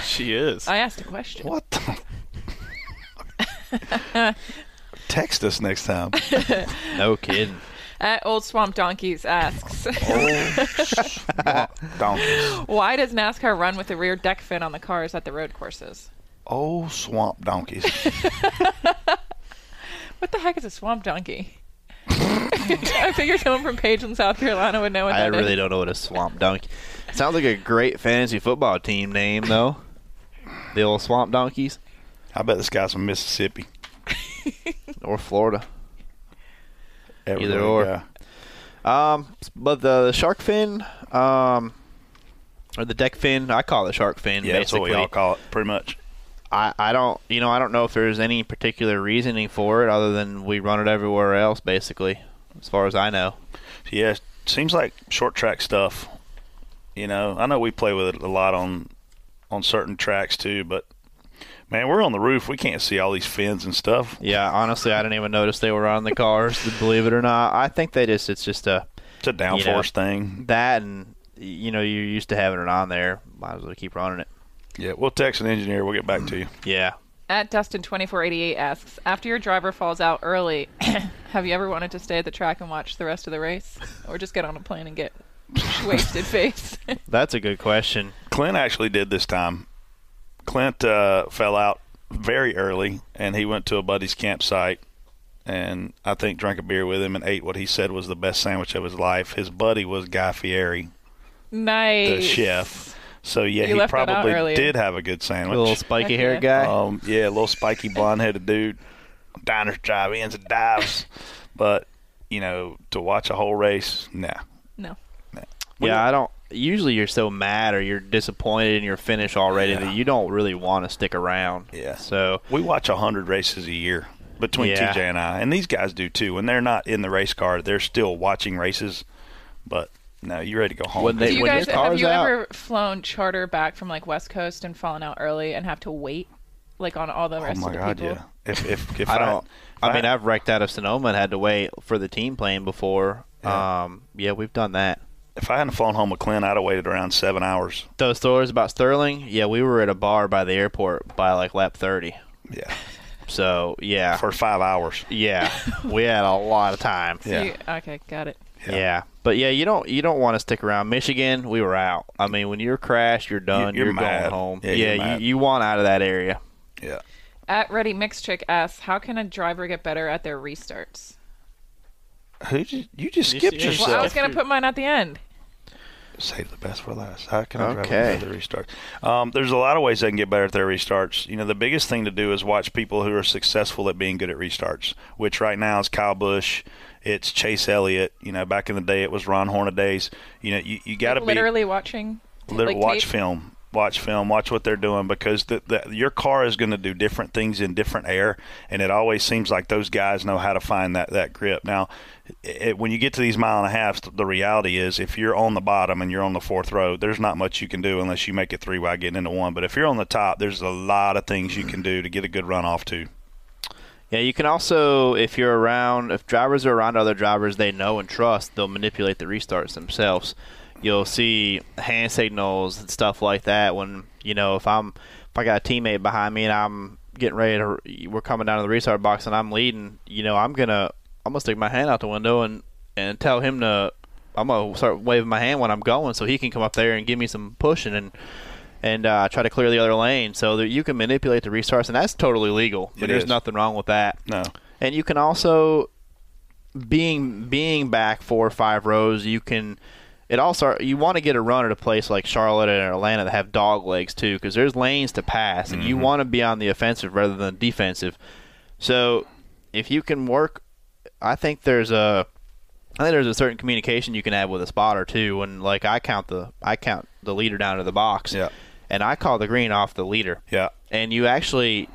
She is. I asked a question. What the? Text us next time. No kidding. At Old Swamp Donkeys asks, Donkeys. why does NASCAR run with the rear deck fin on the cars at the road courses? Oh, swamp donkeys. What the heck is a swamp donkey? I figure someone from Pageland, South Carolina would know what I that is. really don't know what a swamp donkey. Sounds like a great fantasy football team name though. The old swamp donkeys I bet this guy's from Mississippi. or Florida. Everywhere Either or. Um, but the, the shark fin, um, or the deck fin, I call it shark fin. Yeah, that's what basically. we all call it, pretty much. I, I don't, you know, I don't know if there's any particular reasoning for it other than we run it everywhere else, basically, as far as I know. Yeah, seems like short track stuff. You know, I know we play with it a lot on on certain tracks too, but man, we're on the roof. We can't see all these fins and stuff. Yeah, honestly, I didn't even notice they were on the cars. believe it or not, I think they just, it's just a It's a downforce You know, thing. that, and you know, you're used to having it on there. Might as well keep running it. Yeah, we'll text an engineer. We'll get back to you. Yeah. At Dustin2488 asks, after your driver falls out early, have you ever wanted to stay at the track and watch the rest of the race? Or just get on a plane and get wasted face? That's a good question. Clint actually did this time. Clint uh, fell out very early, and he went to a buddy's campsite, and I think drank a beer with him and ate what he said was the best sandwich of his life. His buddy was Guy Fieri, nice. the chef. So yeah, You he left that out probably did have a good sandwich. A sandwich. little spiky Heck haired guy. Um, yeah, a little spiky blonde-headed dude, diners, drive-ins, and dives. But you know, to watch a whole race, nah. No. Yeah, I don't. Usually, you're so mad or you're disappointed in your finish already Yeah. that you don't really want to stick around. Yeah. So We watch a hundred races a year between Yeah. TJ and I, and these guys do too. When they're not in the race car, they're still watching races. But no, you ready to go home? When they- Do you when guys your have car's you out- ever flown charter back from like West Coast and fallen out early and have to wait like on all the oh rest my of the god, people? yeah. If if if I don't. if I mean, I've wrecked out of Sonoma and had to wait for the team plane before. Yeah. Um, yeah, we've done that. If I hadn't flown home with Clint, I'd have waited around seven hours. Those stories about Sterling, yeah, we were at a bar by the airport by like lap 30. Yeah, So, yeah. for five hours. yeah. we had a lot of time. So Yeah. you- okay, got it. Yeah. Yeah. But yeah, you don't you don't want to stick around. Michigan, we were out. I mean, when you're crashed, you're done. you're You're, mad. going home. Yeah, you're you, you want out of that area. Yeah. At Ready Mix Trick asks, how can a driver get better at their restarts? Who just, you just You skipped see- yourself? Well, I was gonna put mine at the end. Save the best for last. How can I drive Okay. better at the restarts? Um, there's a lot of ways they can get better at their restarts. You know, the biggest thing to do is watch people who are successful at being good at restarts, which right now is Kyle Busch. It's Chase Elliott. You know, back in the day, it was Ron Hornadays. You know, you, you got to be Literally watching. Lit- like watch tape? film watch film watch what they're doing because the, the, your car is going to do different things in different air and it always seems like those guys know how to find that, that grip. Now it, when you get to these mile and a half the reality is if you're on the bottom and you're on the fourth row there's not much you can do unless you make it three by getting into one. But if you're on the top there's a lot of things you can do to get a good run off to. Yeah, you can also, if you're around, if drivers are around other drivers they know and trust, they'll manipulate the restarts themselves. You'll see hand signals and stuff like that when you know if I'm if I got a teammate behind me and I'm getting ready to we're coming down to the restart box and I'm leading, you know I'm gonna I'm gonna stick my hand out the window and and tell him to I'm gonna start waving my hand when I'm going so he can come up there and give me some pushing and and uh, try to clear the other lane so that you can manipulate the restarts, and that's totally legal. It There's is. nothing wrong with that. No. And you can also being being back four or five rows, you can. It also you want to get a run at a place like Charlotte and Atlanta that have dog legs too, because there's lanes to pass, and you Mhm. want to be on the offensive rather than defensive. So if you can work, I think there's a. I think there's a certain communication you can have with a spotter too. When like I count the I count the leader down to the box, Yeah. and I call the green off the leader Yeah. and you actually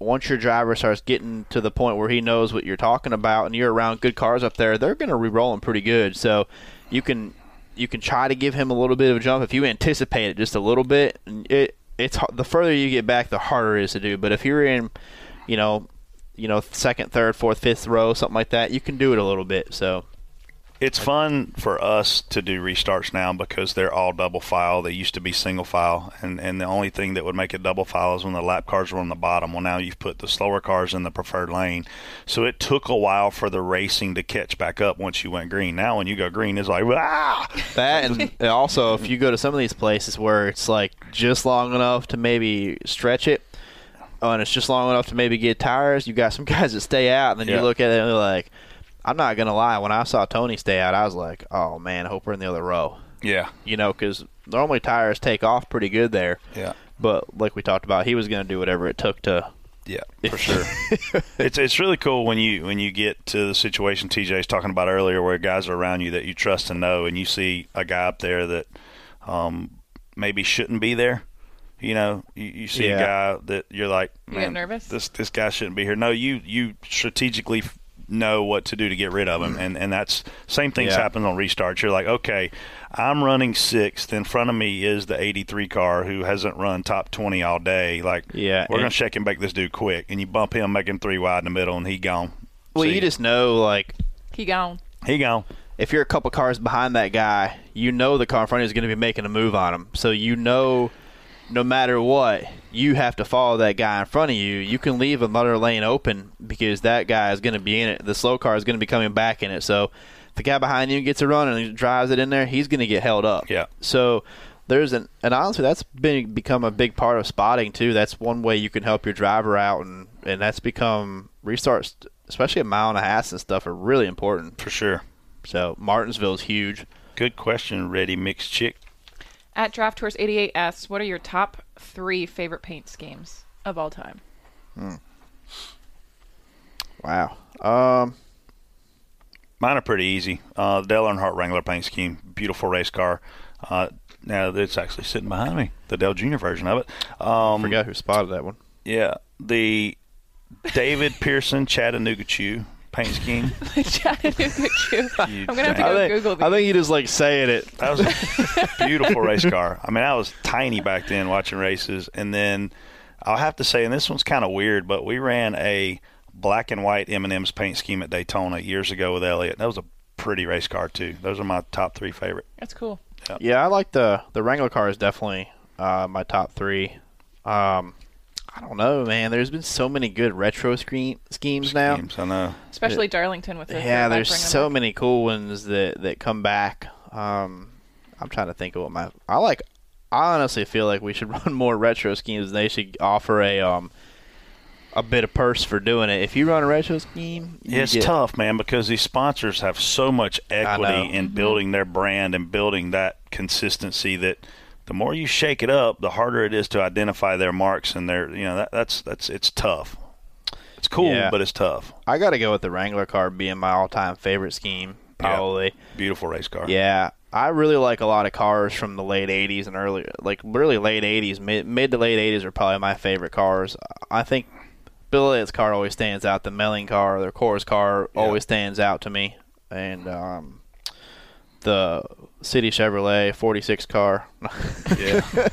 once your driver starts getting to the point where he knows what you're talking about and you're around good cars up there they're going to re-roll him pretty good so you can you can try to give him a little bit of a jump. If you anticipate it just a little bit it it's the further you get back the harder it is to do. But if you're in you know you know second third fourth fifth row something like that you can do it a little bit. So It's fun for us to do restarts now because they're all double file. They used to be single file, and, and the only thing that would make it double file is when the lap cars were on the bottom. Well, now you've put the slower cars in the preferred lane. So it took a while for the racing to catch back up once you went green. Now when you go green, it's like, ah! That and also, if you go to some of these places where it's like just long enough to maybe stretch it, oh, and it's just long enough to maybe get tires, you got some guys that stay out, and then Yeah. you look at it and you're like, I'm not gonna lie. When I saw Tony stay out, I was like, oh man, I hope we're in the other row. Yeah. You know, because normally tires take off pretty good there. Yeah. But like we talked about, he was gonna do whatever it took to. Yeah, for sure. it's it's really cool when you when you get to the situation TJ's talking about earlier, where guys are around you that you trust and know, and you see a guy up there that um, maybe shouldn't be there. You know, you, you see Yeah. a guy that you're like, You get nervous? This this guy shouldn't be here. No, you you strategically f- know what to do to get rid of him, and and that's same things Yeah. happen on restarts. You're like, okay, I'm running sixth. In front of me is the 83 car who hasn't run top 20 all day. Like, Yeah, we're and- gonna shake and bake this dude quick, and you bump him, make him three wide in the middle, and he gone. Well, See? you just know like He gone. he gone. if you're a couple cars behind that guy, you know the car in front of you is going to be making a move on him. So you know, no matter what, you have to follow that guy in front of you. You can leave another lane open because that guy is going to be in it. The slow car is going to be coming back in it. So if the guy behind you gets a run and drives it in there, he's going to get held up. Yeah. So there's an and honestly that's been become a big part of spotting too. That's one way you can help your driver out and and that's become restarts especially a mile and a half and stuff are really important. For sure. So Martinsville's huge. Good question, Ready Mixed Chick. At Draft Tours 88 asks, what are your top three favorite paint schemes of all time? Hmm. Wow. Um, Mine are pretty easy. Uh, the Dale Earnhardt Wrangler paint scheme, beautiful race car. Uh, now it's actually sitting behind me, the Dale Jr. version of it. Um, forgot who spotted that one. Yeah, the David Pearson Chattanooga Chew paint scheme. Chattanooga Chew. I'm gonna have to I go think, Google these. I think you just like saying it. That was a beautiful race car. I mean, I was tiny back then watching races, and then I'll have to say, and this one's kind of weird, but we ran a black and white M&M's paint scheme at Daytona years ago with Elliott. That was a pretty race car too. Those are my top three favorite. That's cool. Yeah, I like the the Wrangler car is definitely uh, my top three. Um, I don't know, man. There's been so many good retro screen schemes now. I know. Especially Darlington with the Yeah, there's so back. many cool ones that that come back. Um, I'm trying to think of what my I like. I honestly feel like we should run more retro schemes. They should offer a um a bit of purse for doing it. If you run a retro scheme, you it's get- tough, man, because these sponsors have so much equity in building their brand and building that consistency that the more you shake it up, the harder it is to identify their marks and their you know that, that's that's it's tough. It's cool, Yeah. but it's tough. I got to go with the Wrangler car being my all-time favorite scheme. Probably. Beautiful race car. Yeah, I really like a lot of cars from the late '80s and early, like really late '80s, mid, mid to late '80s are probably my favorite cars. I think Bill Elliott's car always stands out. The Melling car, the Coors car, always stands out to me, and um, the City Chevrolet '46 car. Yeah.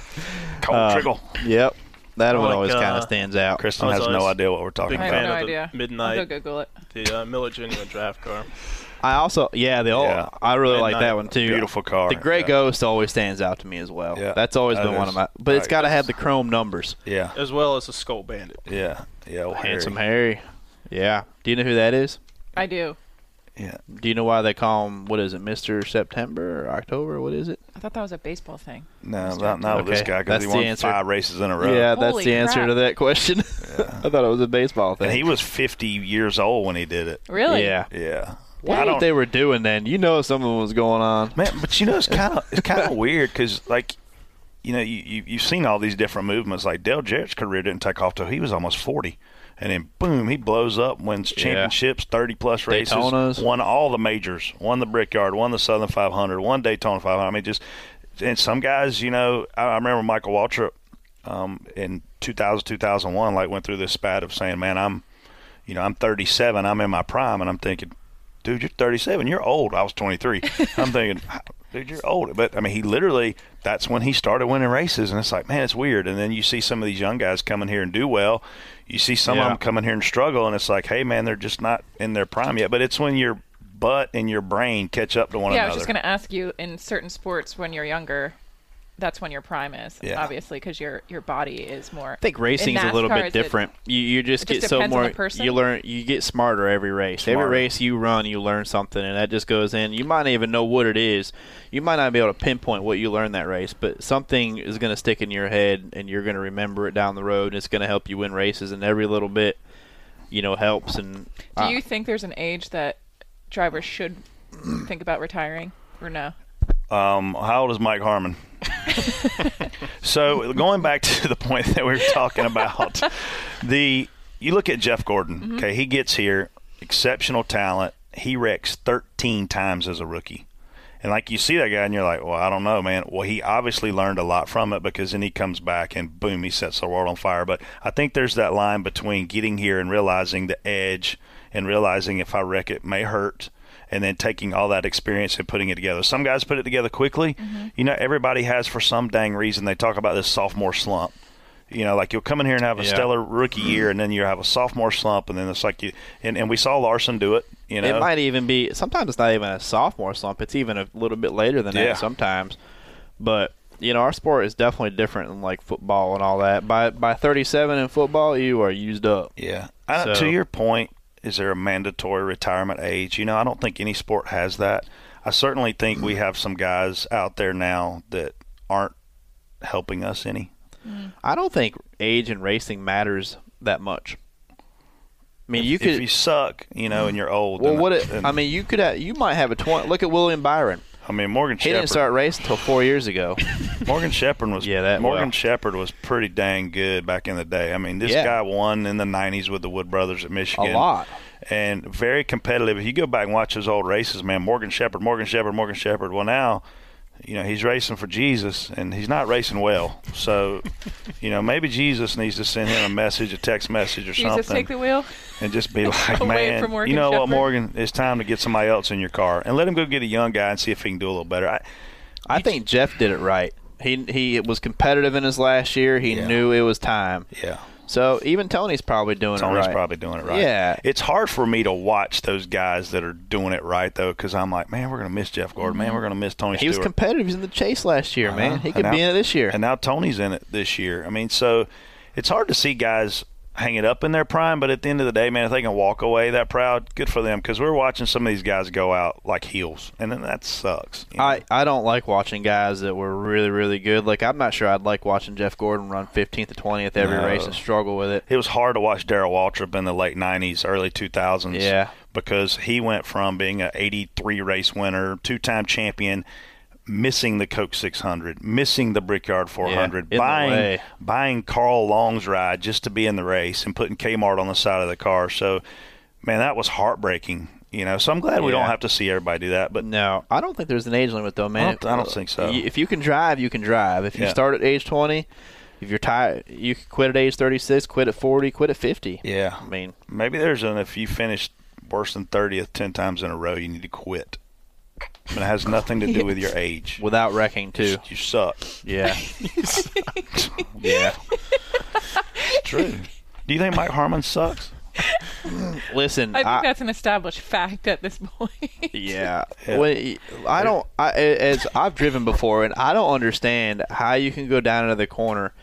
Cole Uh, trickle. Yep, that I one like, always kind uh, of stands out. Kristen has no idea what we're talking Big I have about. fan no idea. Midnight, I'll go Google it. the uh, Miller Genuine draft car. I also, yeah, the old, Yeah. I really like that one too. Beautiful car. The Gray Yeah. Ghost always stands out to me as well. Yeah, That's always that been one of my, but it's got to have the chrome numbers. Yeah, as well as the Skoal Bandit. yeah, yeah. well, Handsome Harry. Harry. Yeah. Do you know who that is? I do. Yeah. Do you know why they call him what is it, Mister September or October? What is it? I thought that was a baseball thing. No, not, not with this guy because he the won answer. five races in a row. Yeah, that's Holy the answer crap. to that question. I thought it was a baseball thing. And he was 50 years old when he did it. Really? Yeah. Yeah. What I don't, they were doing then? You know something was going on. man, but you know it's kind of it's kind of weird because like, you know, you, you you've seen all these different movements. Like Dale Jarrett's career didn't take off till he was almost 40. And then boom, he blows up, wins championships, thirty plus races, Daytonas. won all the majors, won the Brickyard, won the Southern 500, won Daytona 500. I mean, just and some guys, you know, I, I remember Michael Waltrip um, in 2000, 2001, like went through this spat of saying, "Man, I'm, you know, I'm 37, I'm in my prime," and I'm thinking, "Dude, you're 37, you're old." I was 23. I'm thinking, "Dude, you're old," but I mean, he literally that's when he started winning races, and it's like, man, it's weird. And then you see some of these young guys coming here and do well. You see some of them coming here and struggle, and it's like, hey, man, they're just not in their prime yet. But it's when your butt and your brain catch up to one another. yeah, I was just going to ask you in certain sports when you're younger, that's when your prime is. Yeah. Obviously, because your your body is more. I think racing's a little bit different. You you just it just get so more. the? You learn. You get smarter every race. Smarter. Every race you run, you learn something, and that just goes in. You might not even know what it is. You might not be able to pinpoint what you learned that race, but something is going to stick in your head, and you're going to remember it down the road. And it's going to help you win races, and every little bit, you know, helps. And Do uh, you think there's an age that drivers should think about retiring, or no? Um, how old is Mike Harmon? so going back to the point that we were talking about, the you look at Jeff Gordon. Mm-hmm. Okay, he gets here, exceptional talent. He wrecks 13 times as a rookie. And like you see that guy, and you're like, well, I don't know, man. Well, he obviously learned a lot from it because then he comes back and boom, he sets the world on fire. But I think there's that line between getting here and realizing the edge and realizing if I wreck it may hurt, and then taking all that experience and putting it together. Some guys put it together quickly. Mm-hmm. You know, everybody has for some dang reason they talk about this sophomore slump. You know, like you'll come in here and have a Yeah. stellar rookie year, and then you have a sophomore slump, and then it's like you and, and we saw Larson do it. You know, It might even be sometimes it's not even a sophomore slump. It's even a little bit later than Yeah. that sometimes. But you know, our sport is definitely different than like football and all that. By by 37 in football, you are used up. Yeah. I, So- to your point, is there a mandatory retirement age? You know, I don't think any sport has that. I certainly think we have some guys out there now that aren't helping us any. I don't think age in racing matters that much. I mean, you could. if you suck, you know, and you're old. well, then- what? It, then- I mean, you could. Have, you might have a 20. Look at William Byron. I mean, Morgan Shepherd. He Shepherd. didn't start racing until four years ago. Morgan Shepherd was Yeah, that Morgan well. Shepherd was pretty dang good back in the day. I mean, this Yeah. guy won in the '90s with the Wood Brothers at Michigan. A lot. and very competitive. If you go back and watch his old races, man, Morgan Shepherd, Morgan Shepherd, Morgan Shepherd. Well, now, you know, he's racing for Jesus, and he's not racing well. So, you know, maybe Jesus needs to send him a message, a text message or Jesus, something, take the wheel. and just be like, man, you know what, Morgan, it's time to get somebody else in your car, and let him go get a young guy and see if he can do a little better. I, I think Jeff did it right. He he was competitive in his last year. He Yeah. knew it was time. yeah. So even Tony's probably doing Tony's it right. Tony's probably doing it right. Yeah. It's hard for me to watch those guys that are doing it right though, because I'm like, man, we're gonna miss Jeff Gordon. Man, we're gonna miss Tony. He was competitive. He was in the chase last year, man. Uh-huh. He could now- be in it this year. And now Tony's in it this year. I mean, so it's hard to see guys hang it up in their prime, but at the end of the day, man, if they can walk away that proud, good for them. Because we're watching some of these guys go out like heels, and then that sucks. you know? I, I don't like watching guys that were really really good. Like I'm not sure I'd like watching Jeff Gordon run 15th to 20th every No. race and struggle with it. it was hard to watch Darrell Waltrip in the late '90s, early 2000s. Yeah. because he went from being an 83 race winner, two-time champion, missing the Coke 600, missing the Brickyard 400, in the buying buying Carl Long's ride just to be in the race, and putting Kmart on the side of the car. So, man, that was heartbreaking. You know, so I'm glad we don't have to see everybody do that. But No, I don't think there's an age limit though, man. I don't- I don't think so. If you can drive, you can drive. If you Yeah. start at age 20, if you're tired, you can quit at age 36, quit at 40, quit at 50. yeah, I mean, maybe there's an if you finish worse than 30th 10 times in a row, you need to quit. But it has nothing to do with your age. without wrecking too. You suck. Yeah. Yeah. it's true. Do you think Mike Harmon sucks? Listen, I think I- that's an established fact at this point. Yeah. Yeah. When- I don't. I, as I've driven before, and I don't understand how you can go down into the corner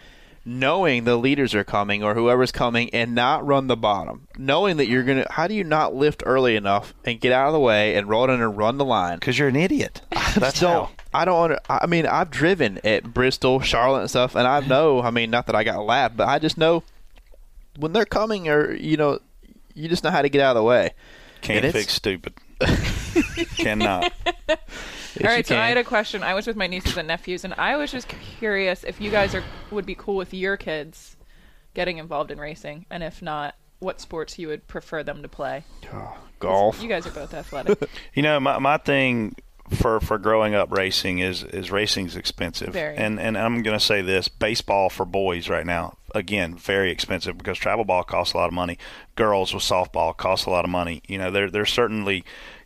knowing the leaders are coming or whoever's coming and not run the bottom, knowing that you're gonna. How do you not lift early enough and get out of the way and roll it in and run the line? Because you're an idiot. That's don't. how. I don't. Under, I mean, I've driven at Bristol, Charlotte, and stuff, and I know. I mean, not that I got a lap, but I just know when they're coming, or you know, you just know how to get out of the way. Can't fix stupid. Cannot. All right, so I had a question. I was with my nieces and nephews, and I was just curious if you guys are would be cool with your kids getting involved in racing, and if not, what sports you would prefer them to play. Oh, golf. You guys are both athletic. You know, my my thing for for growing up racing is is racing's expensive. Very. And and I'm going to say this, baseball for boys right now, again, very expensive because travel ball costs a lot of money. Girls with softball costs a lot of money. You know, there there's certainly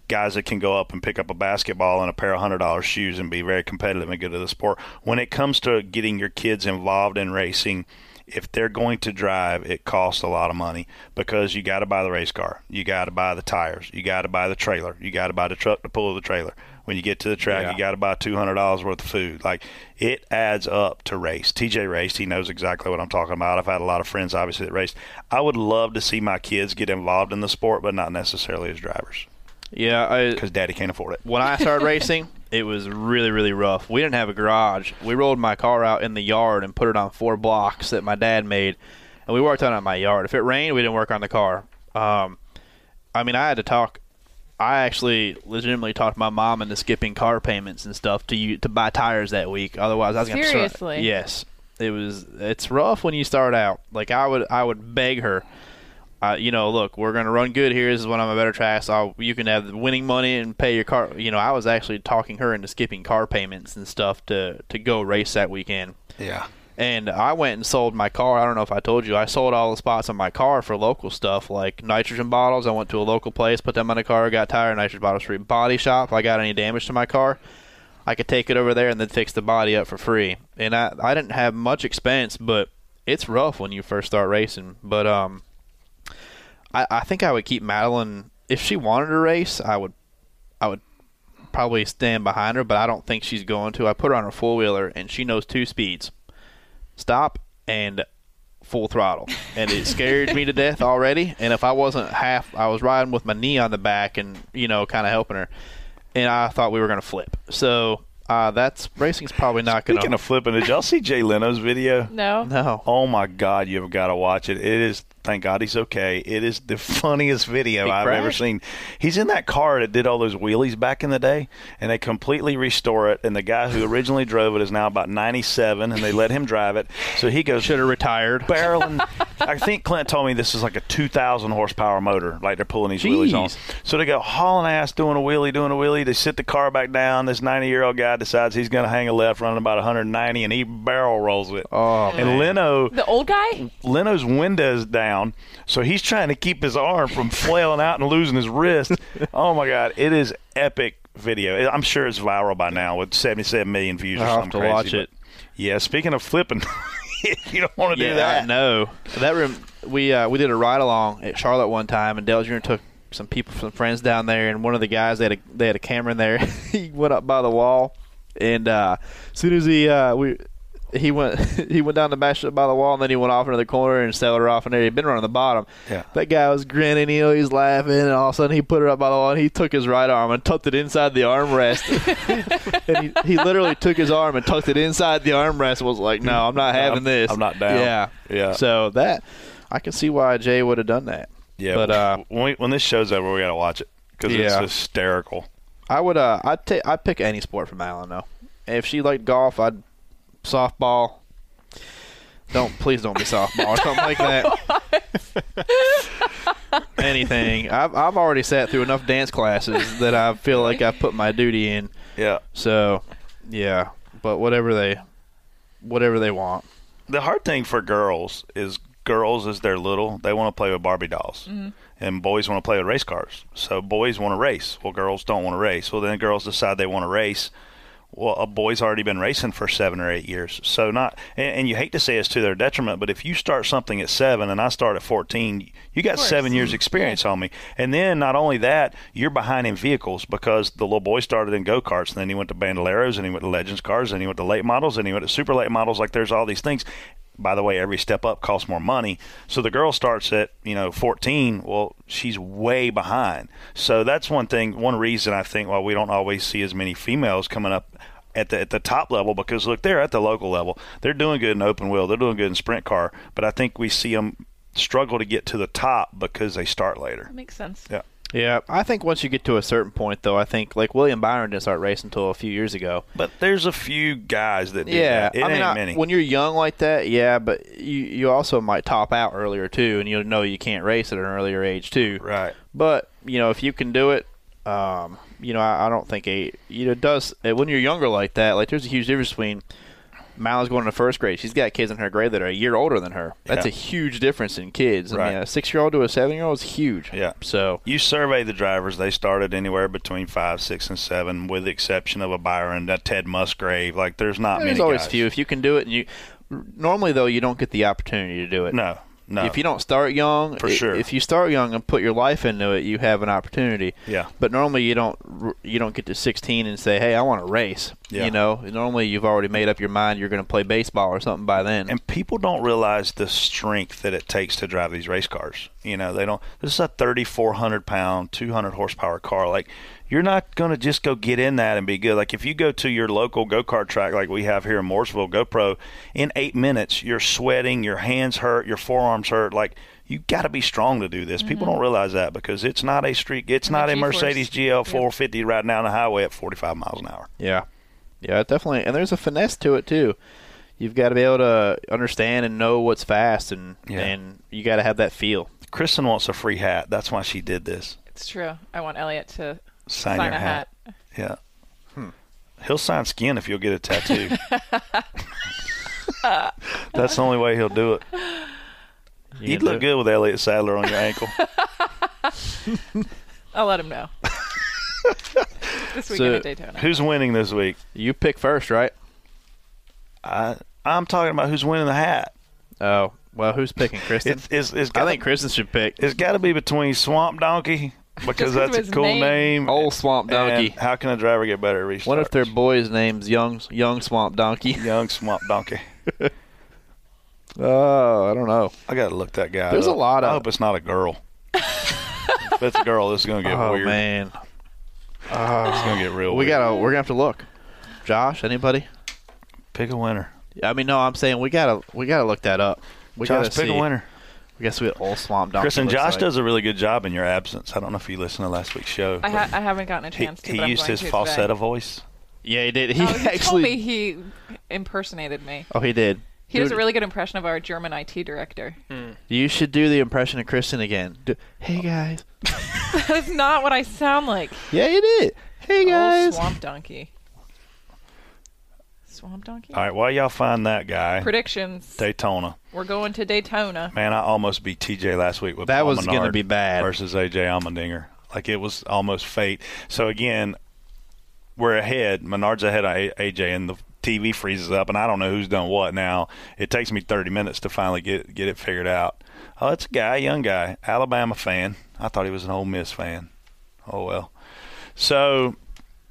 guys that can go up and pick up a basketball and a pair of hundred dollar shoes and be very competitive and good at the sport. When it comes to getting your kids involved in racing, if they're going to drive, it costs a lot of money because you got to buy the race car, you got to buy the tires, you got to buy the trailer, you got to buy the truck to pull the trailer. When you get to the track, Yeah. you got to buy two hundred dollars worth of food. Like it adds up to race. TJ raced; he knows exactly what I'm talking about. I've had a lot of friends, obviously, that raced. I would love to see my kids get involved in the sport, but not necessarily as drivers Yeah, because Daddy can't afford it. when I started racing, it was really, really rough. We didn't have a garage. We rolled my car out in the yard and put it on four blocks that my dad made, and we worked on it in my yard. If it rained, we didn't work on the car. Um, I mean, I had to talk. I actually legitimately talked my mom into skipping car payments and stuff to you to buy tires that week. Otherwise, I was going to Seriously? Yes, it was. It's rough when you start out. Like I would, I would beg her. Uh, you know, look, we're gonna run good here. This is when I'm a better track. So I'll, you can have the winning money and pay your car. You know, I was actually talking her into skipping car payments and stuff to to go race that weekend. Yeah. And I went and sold my car. I don't know if I told you. I sold all the spots on my car for local stuff like nitrogen bottles. I went to a local place, put them on the car, got tire nitrogen bottles free. Body shop. If I got any damage to my car, I could take it over there and then fix the body up for free. And I I didn't have much expense, but it's rough when you first start racing. But um, I I think I would keep Madeline if she wanted to race. I would I would probably stand behind her, but I don't think she's going to. I put her on a four wheeler and she knows two speeds stop and full throttle. And it scared me to death already. And if I wasn't half, I was riding with my knee on the back and, you know, kind of helping her. And I thought we were going to flip. So uh, that's racing's probably not going to. Speaking to. of flipping, did y'all see Jay Leno's video? No. No. Oh my God, you've got to watch it. It is, thank God he's okay. It is the funniest video He I've ever seen. He's in that car that did all those wheelies back in the day, and they completely restore it. And the guy who originally drove it is now about 97, and they let him drive it. So he goes Should have retired. barreling. I think Clint told me this is like a 2,000 horsepower motor, like they're pulling these wheelies on. So they go hauling ass, doing a wheelie, doing a wheelie. They sit the car back down. This 90 year old guy decides he's going to hang a left, running about 190, and he barrel rolls it. Oh, and man. Leno, The old guy? Leno's window's down, so he's trying to keep his arm from flailing out and losing his wrist. oh my God, it is epic video. I'm sure it's viral by now with 77 million views. or I'll have something to crazy, watch it. Yeah, speaking of flipping, you don't want to yeah, do that. No. That room, we uh, we did a ride along at Charlotte one time, and Dale Jr. took some people, some friends down there, and one of the guys they had a they had a camera in there. he went up by the wall, and uh, as soon as he uh, we. He went. He went down the bash up by the wall, and then he went off into the corner and sailed her off in there. He'd been running the bottom. Yeah. That guy was grinning. You know, he's laughing, and all of a sudden he put her up by the wall, and he took his right arm and tucked it inside the armrest. and he, he literally took his arm and tucked it inside the armrest. and Was like, no, I'm not having I'm- this. I'm not down. Yeah, Yeah. So that I can see why Jay would have done that. Yeah, but uh, when, we, when this show's over, we got to watch it because Yeah. it's hysterical. I would. Uh, I'd take. I'd pick any sport from Alan though. If she liked golf, I'd softball. Don't please don't be softball or something like that. Anything. I've I've already sat through enough dance classes that I feel like I've put my duty in. Yeah. So, yeah. But whatever they, whatever they want. The hard thing for girls is girls as they're little, they want to play with Barbie dolls. Mm-hmm. And boys want to play with race cars. So boys want to race. Well, girls don't want to race. Well, then girls decide they want to race. Well, a boy's already been racing for seven or eight years. So not, and, and you hate to say it's to their detriment, but if you start something at seven and I start at 14, you got seven years mm-hmm. experience on me. And then not only that, you're behind in vehicles because the little boy started in go-karts and then he went to bandoleros and he went to legends cars and he went to late models and he went to super late models. Like there's all these things by the way, every step up costs more money. So the girl starts at, you know, 14. Well, she's way behind. So that's one thing, one reason I think why we don't always see as many females coming up at the at the top level because look, they're at the local level. They're doing good in open wheel. They're doing good in sprint car. But I think we see them struggle to get to the top because they start later. That makes sense. Yeah. Yeah, I think once you get to a certain point, though, I think like William Byron didn't start racing until a few years ago. But there's a few guys that yeah, that. It I mean, ain't I- many. when you're young like that, yeah, but you you also might top out earlier too, and you'll know you can't race at an earlier age too. right. But you know, if you can do it, um, you know, I, I don't think a you know it does when you're younger like that. Like, there's a huge difference between Mal's going to first grade. She's got kids in her grade that are a year older than her. That's Yeah. a huge difference in kids. I mean, a six year old to a seven year old is huge. Yeah. So You survey the drivers; they started anywhere between five, six, and seven, with the exception of a Byron, a Ted Musgrave. Like, there's not there's many. There's always guys. few. If you can do it, and you normally though you don't get the opportunity to do it. No, no. If you don't start young, For i- sure. If you start young and put your life into it, you have an opportunity. Yeah. But normally you don't. You don't get to 16 and say, "Hey, I want to race." Yeah. You know, normally you've already made up your mind you're going to play baseball or something by then. and people don't realize the strength that it takes to drive these race cars. You know, they don't. This is a 3,400 pound, 200 horsepower car. Like, you're not going to just go get in that and be good. Like, if you go to your local go kart track, like we have here in Mooresville, GoPro, in eight minutes, you're sweating, your hands hurt, your forearms hurt. Like, you got to be strong to do this. People mm-hmm. don't realize that because it's not a street. It's not a G-force. Mercedes GL 450 riding down the highway at 45 miles an hour. yeah, yeah, definitely. And there's a finesse to it too. You've got to be able to understand and know what's fast, and Yeah. and you got to have that feel. Kristen wants a free hat. That's why she did this. It's true. I want Elliott to Sign, sign your a hat. Yeah. Hmm. He'll sign skin if you'll get a tattoo. That's the only way he'll do it. You You'd look it. good with Elliott Sadler on your ankle. I'll let him know. this weekend So- at Daytona. who's winning this week? You pick first, right? I I'm talking about who's winning the hat. Oh, well, who's picking Kristen? It's it's, it's I got think Kristen should pick it's got to be between Swamp Donkey because that's a cool name. name. old Swamp Donkey. And how can a driver get better at restarts? What if their boy's name's Young Young Swamp Donkey? young Swamp Donkey? Oh, I don't know. I got to look that guy. There's a up. lot I of- hope it's not a girl. if it's a girl, this is gonna get oh weird. man, It's gonna get real. we weird. gotta we're gonna have to look. Josh, anybody? pick a winner. I mean, no, I'm saying we gotta we gotta look that up. We Josh, gotta pick see. a winner. I guess we had old Swamp Donkey. Chris and Josh like. does a really good job in your absence. I don't know if you listened to last week's show. I, ha- I haven't gotten a he, chance to. he I'm used going his to falsetto today. voice. Yeah, he did. He Oh, he actually. told me he impersonated me. Oh, he did. He does a really good impression of our German IT director. Hmm. You should do the impression of Kristen again. Do, hey guys. That's not what I sound like. Yeah, you did. Hey Old guys. swamp donkey. Swamp donkey. All right, while y'all find that guy, Predictions. Daytona. We're going to Daytona. Man, I almost beat TJ last week with That Paul was gonna be bad. versus AJ Allmendinger. Like it was almost fate. So again, we're ahead. Menard's ahead of AJ, and the TV freezes up, and I don't know who's done what now. It takes me 30 minutes to finally get get it figured out. Oh, it's a guy, young guy, Alabama fan. I thought he was an Ole Miss fan. Oh well. So,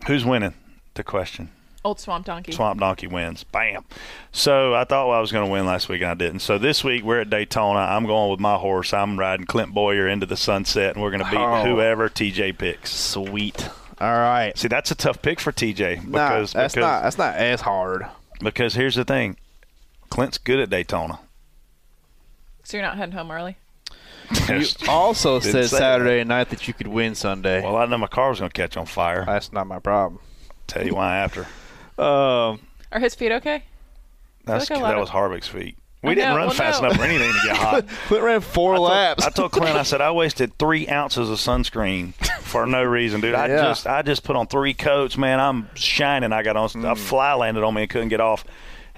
who's winning? The question. Old swamp donkey. Swamp Donkey wins. Bam. So I thought well, I was going to win last week, and I didn't. So this week we're at Daytona. I'm going with my horse. I'm riding Clint Bowyer into the sunset, and we're going to beat Oh. whoever TJ picks. Sweet. All right. See, that's a tough pick for TJ Nah, because that's because, not that's not as hard. because here's the thing, Clint's good at Daytona. So you're not heading home early? You also said say Saturday night that you could win Sunday. Well, I know my car was going to catch on fire. that's not my problem. tell you why after. Um, Are his feet okay? That's like that of- was Harvick's feet. We I didn't know, run well, fast no. enough for anything to get hot. we ran four I told, laps. I told Clint, I said I wasted three ounces of sunscreen for no reason, dude. I Yeah. just I just put on three coats, man. I'm shining. I got on Mm. a fly landed on me and couldn't get off,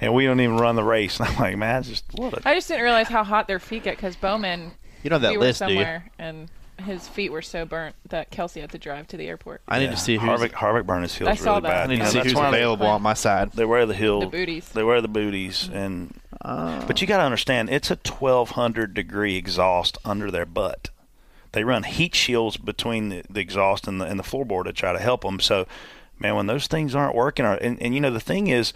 and we don't even run the race. And I'm like, man, I just what a I just didn't realize how hot their feet get because Bowman. you know that we list, were do you? somewhere and his feet were so burnt that Kelsey had to drive to the airport. I need Yeah. to see who's. Harvick Harvick burned his heels I saw really that. bad. I need to And see who's available on my side. They wear the heel. The booties. They wear the booties, and Ah. but you got to understand, it's a 1200 degree exhaust under their butt. They run heat shields between the, the exhaust and the and the floorboard to try to help them. So, man, when those things aren't working, or, and, and you know the thing is,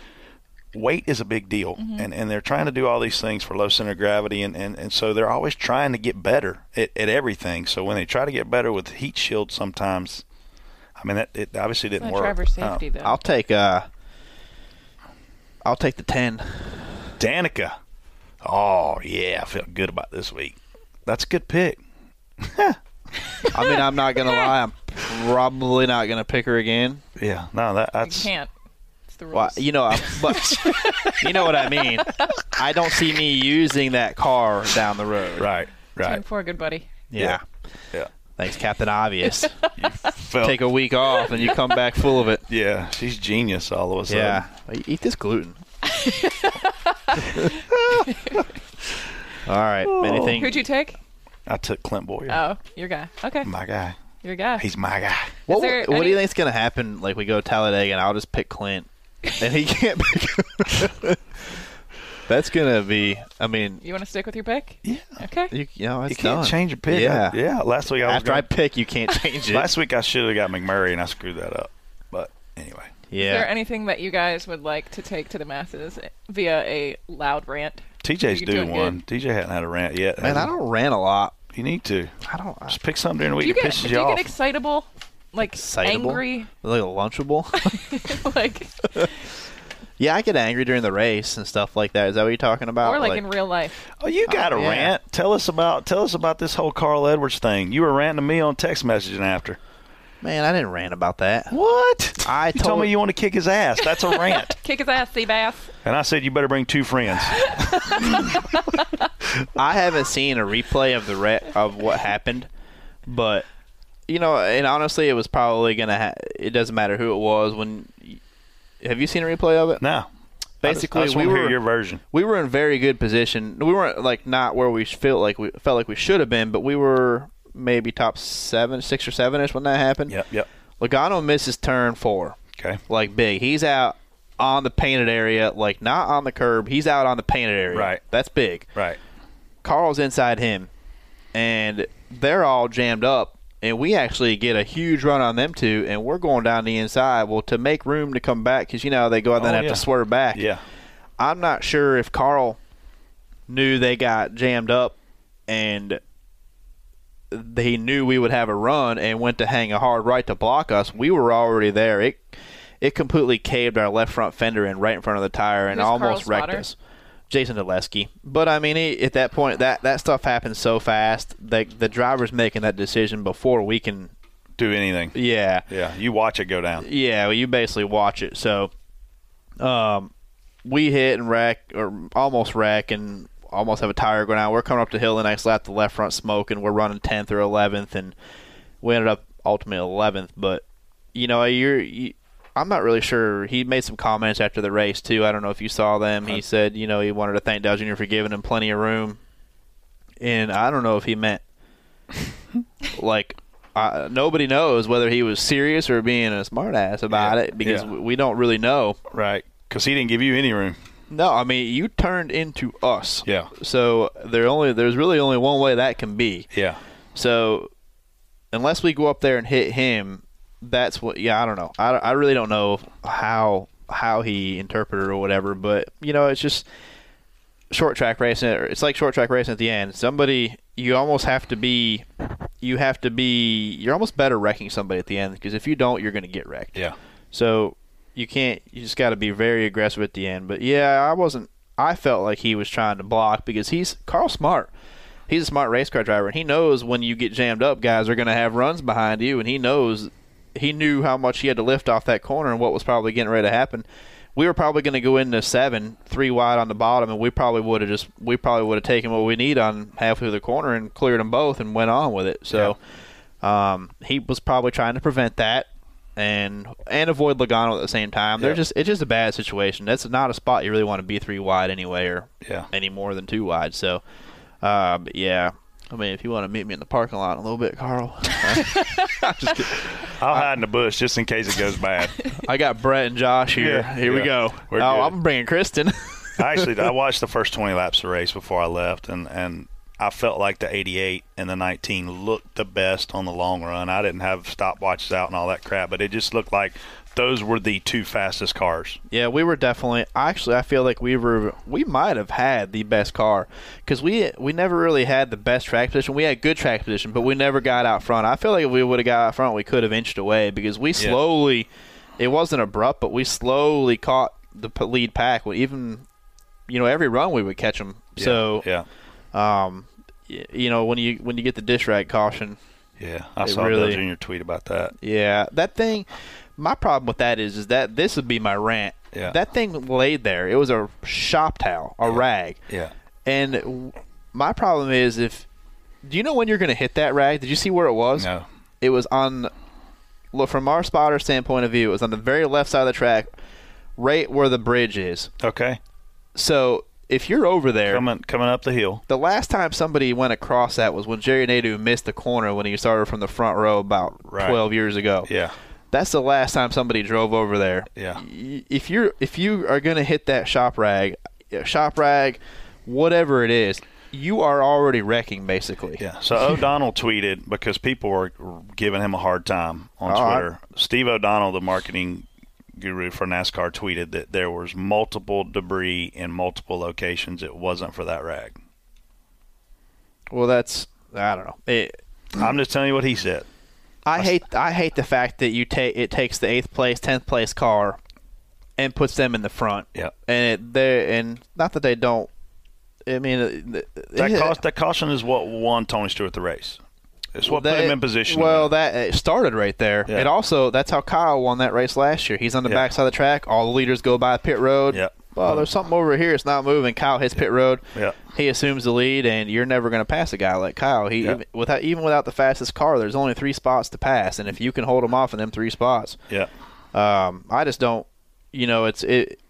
weight is a big deal, and and they're trying to do all these things for low center of gravity, and and, and so they're always trying to get better at, at everything. So when they try to get better with heat shield, sometimes, I mean that it obviously didn't work. driver safety, Uh, though. I'll take uh, I'll take the ten. Danica. Oh yeah, I feel good about this week. That's a good pick. I mean, I'm not gonna lie. I'm probably not gonna pick her again. Yeah, no, that You that's can't. It's the rules. Well, you know, I- but you know what I mean. I don't see me using that car down the road. right, Team right. four, good buddy. Yeah. Yeah. Thanks, Captain Obvious. Felt, Take a week off and you come back full of it. yeah, she's genius all of a sudden. Yeah. Eat this gluten. All right. Anything? Who'd you take? I took Clint Bowyer. Oh, your guy. Okay, My guy. your guy. He's my guy. What, there what do any- you think's gonna happen? Like we go to Talladega and I'll just pick Clint, and he can't pick. That's gonna be. I mean, You want to stick with your pick? Yeah. Okay. you, you know, it's You can't done. change your pick. Yeah. I- yeah. Last week I was After I gonna- pick, you can't change it. last week I should have got McMurray and I screwed that up. But anyway, Yeah. Is there yeah. anything that you guys would like to take to the masses via a loud rant? TJ's You're doing doing one. TJ hadn't had a rant yet. Man, has I don't rant a lot. You need to I don't. I, just pick something during the Do week you that get pisses do you you off. get excitable? Like Excitable? angry? like a lunchable. like yeah, I get angry during the race and stuff like that. Is that what you're talking about? or like, in real life? Oh, you oh, got a yeah. rant. Tell us about tell us about this whole Carl Edwards thing. You were ranting to me on text messaging after. man, I didn't rant about that. What? I You told told- me you want to kick his ass. That's a rant. Kick his ass, Seabass. and I said you better bring two friends. I haven't seen a replay of the re- of what happened, but you know, and honestly, it was probably gonna. Ha- it doesn't matter who it was. When have you seen a replay of it? No. Basically, I just, we want to were hear your version. we were in very good position. We weren't like not where we felt like we felt like we should have been, but we were maybe top seven, six or seven ish when that happened. Yep, yep. Logano misses turn four, Okay. like big. He's out on the painted area, like not on the curb. He's out on the painted area. Right. That's big. Right. Carl's inside him, and they're all jammed up. And we actually get a huge run on them two, and we're going down the inside. Well, to make room to come back, because you know they go out and then Oh, have yeah. to swerve back. Yeah. I'm not sure if Carl knew they got jammed up, and he knew we would have a run and went to hang a hard right to block us. We were already there. It it completely caved our left front fender in right in front of the tire and Who's almost Carl's wrecked spotter? us. Jason Hedlesky. But I mean, he, at that point, that that stuff happens so fast. that the driver's making that decision before we can. Do anything. Yeah, Yeah. You watch it go down. yeah. Well, you basically watch it. So, um, we hit and wreck or almost wreck and almost have a tire going out. We're coming up the hill the next lap, the left front smoking. We're running tenth or eleventh, and we ended up ultimately eleventh. But you know, you're. You, I'm not really sure. He made some comments after the race too. I don't know if you saw them. He said, you know, he wanted to thank Dale Jr. for giving him plenty of room, and I don't know if he meant like uh, nobody knows whether he was serious or being a smartass about Yeah, it because yeah. we we don't really know. Right. Because he didn't give you any room. No, I mean you turned into us. Yeah. So there only there's really only one way that can be. Yeah. So unless we go up there and hit him, that's what. Yeah, I don't know. I, I really don't know how how he interpreted or whatever. But you know, it's just short track racing. It's like short track racing at the end. Somebody you almost have to be. You have to be. You're almost better wrecking somebody at the end because if you don't, you're going to get wrecked. Yeah. So you can't. You just got to be very aggressive at the end. But yeah, I wasn't. I felt like he was trying to block because he's Carl Smart. He's a smart race car driver, and he knows when you get jammed up, guys are going to have runs behind you, and he knows. He knew how much he had to lift off that corner and what was probably getting ready to happen. We were probably going to go into seven, three wide on the bottom, and we probably would have just we probably would have taken what we need on halfway through the corner and cleared them both and went on with it. So um, he was probably trying to prevent that and and avoid Logano at the same time. They're just it's just a bad situation. That's not a spot you really want to be three wide anyway, or Yeah. any more than two wide. So, uh, yeah. I mean, if you want to meet me in the parking lot in a little bit, Carl, I'll hide in the bush just in case it goes bad. I got Brett and Josh here. Yeah, here we go. We're oh, good. I'm bringing Kristen. I Actually, I watched the first 20 laps of the race before I left, and, and I felt like the 88 and the 19 looked the best on the long run. I didn't have stopwatches out and all that crap, but it just looked like those were the two fastest cars. Yeah, we were definitely. Actually, I feel like we were. We might have had the best car because we we never really had the best track position. We had good track position, but we never got out front. I feel like if we would have got out front, we could have inched away because we slowly. It wasn't abrupt, but we slowly caught the lead pack. Even you know every run we would catch them. So yeah, um, you know when you when you get the dish rag caution, yeah. I saw really- Dale Jr. tweet about that. yeah, that thing. My problem with that is, is that this would be my rant. Yeah. That thing laid there. It was a shop towel, a rag. Yeah. And w- my problem is, if do you know when you're going to hit that rag? Did you see where it was? No. It was on. Look, from our spotter standpoint of view, it was on the very left side of the track, right where the bridge is. Okay. So if you're over there, Coming coming up the hill. the last time somebody went across that was when Jerry Nadeau missed the corner when he started from the front row about Right. 12 years ago. Yeah. That's the last time somebody drove over there. Yeah. If you're if you are going to hit that shop rag, uh, shop rag, whatever it is, you are already wrecking basically. Yeah. So O'Donnell tweeted because people were giving him a hard time on I- Twitter. Steve O'Donnell, the marketing guru for NASCAR, tweeted that there was multiple debris in multiple locations. It wasn't for that rag. Well, that's I don't know. It, I'm just telling you what he said. I hate I hate the fact that you take it takes the eighth place, tenth place car, and puts them in the front. Yeah. And it, they and not that they don't. I mean, uh, That it- cost, that caution is what won Tony Stewart the race. It's what put him in position. Well, that it started right there. Yeah. It also that's how Kyle won that race last year. He's on the Yeah. backside of the track. All the leaders go by pit road. Yeah. Well, there's something over here. It's not moving. Kyle hits pit road. Yeah. He assumes the lead, and you're never going to pass a guy like Kyle. He Yeah. even, without even without the fastest car, there's only three spots to pass, and if you can hold him off in them three spots, yeah. um, I just don't. You know, it's it.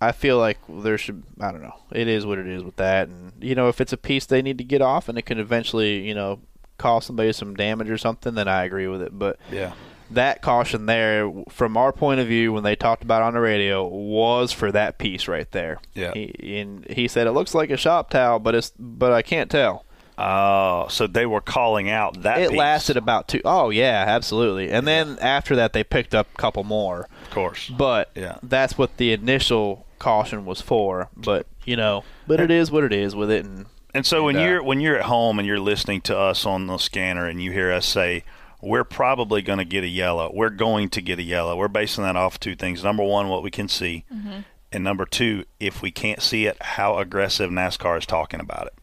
I feel like there should. I don't know. It is what it is with that, and you know, if it's a piece they need to get off, and it can eventually, you know, cause somebody some damage or something, then I agree with it. But Yeah. That caution there, from our point of view, when they talked about it on the radio, was for that piece right there. Yeah. He, and he said it looks like a shop towel, but it's but I can't tell. Oh, so they were calling out that It piece. lasted about two oh yeah, absolutely. And then after that, they picked up a couple more. Of course. But Yeah. that's what the initial caution was for. But you know, but it is what it is with it. And And so when uh, you're when you're at home and you're listening to us on the scanner and you hear us say we're probably going to get a yellow, we're going to get a yellow. We're basing that off two things. Number one, what we can see, mm-hmm. and number two, if we can't see it, how aggressive NASCAR is talking about it.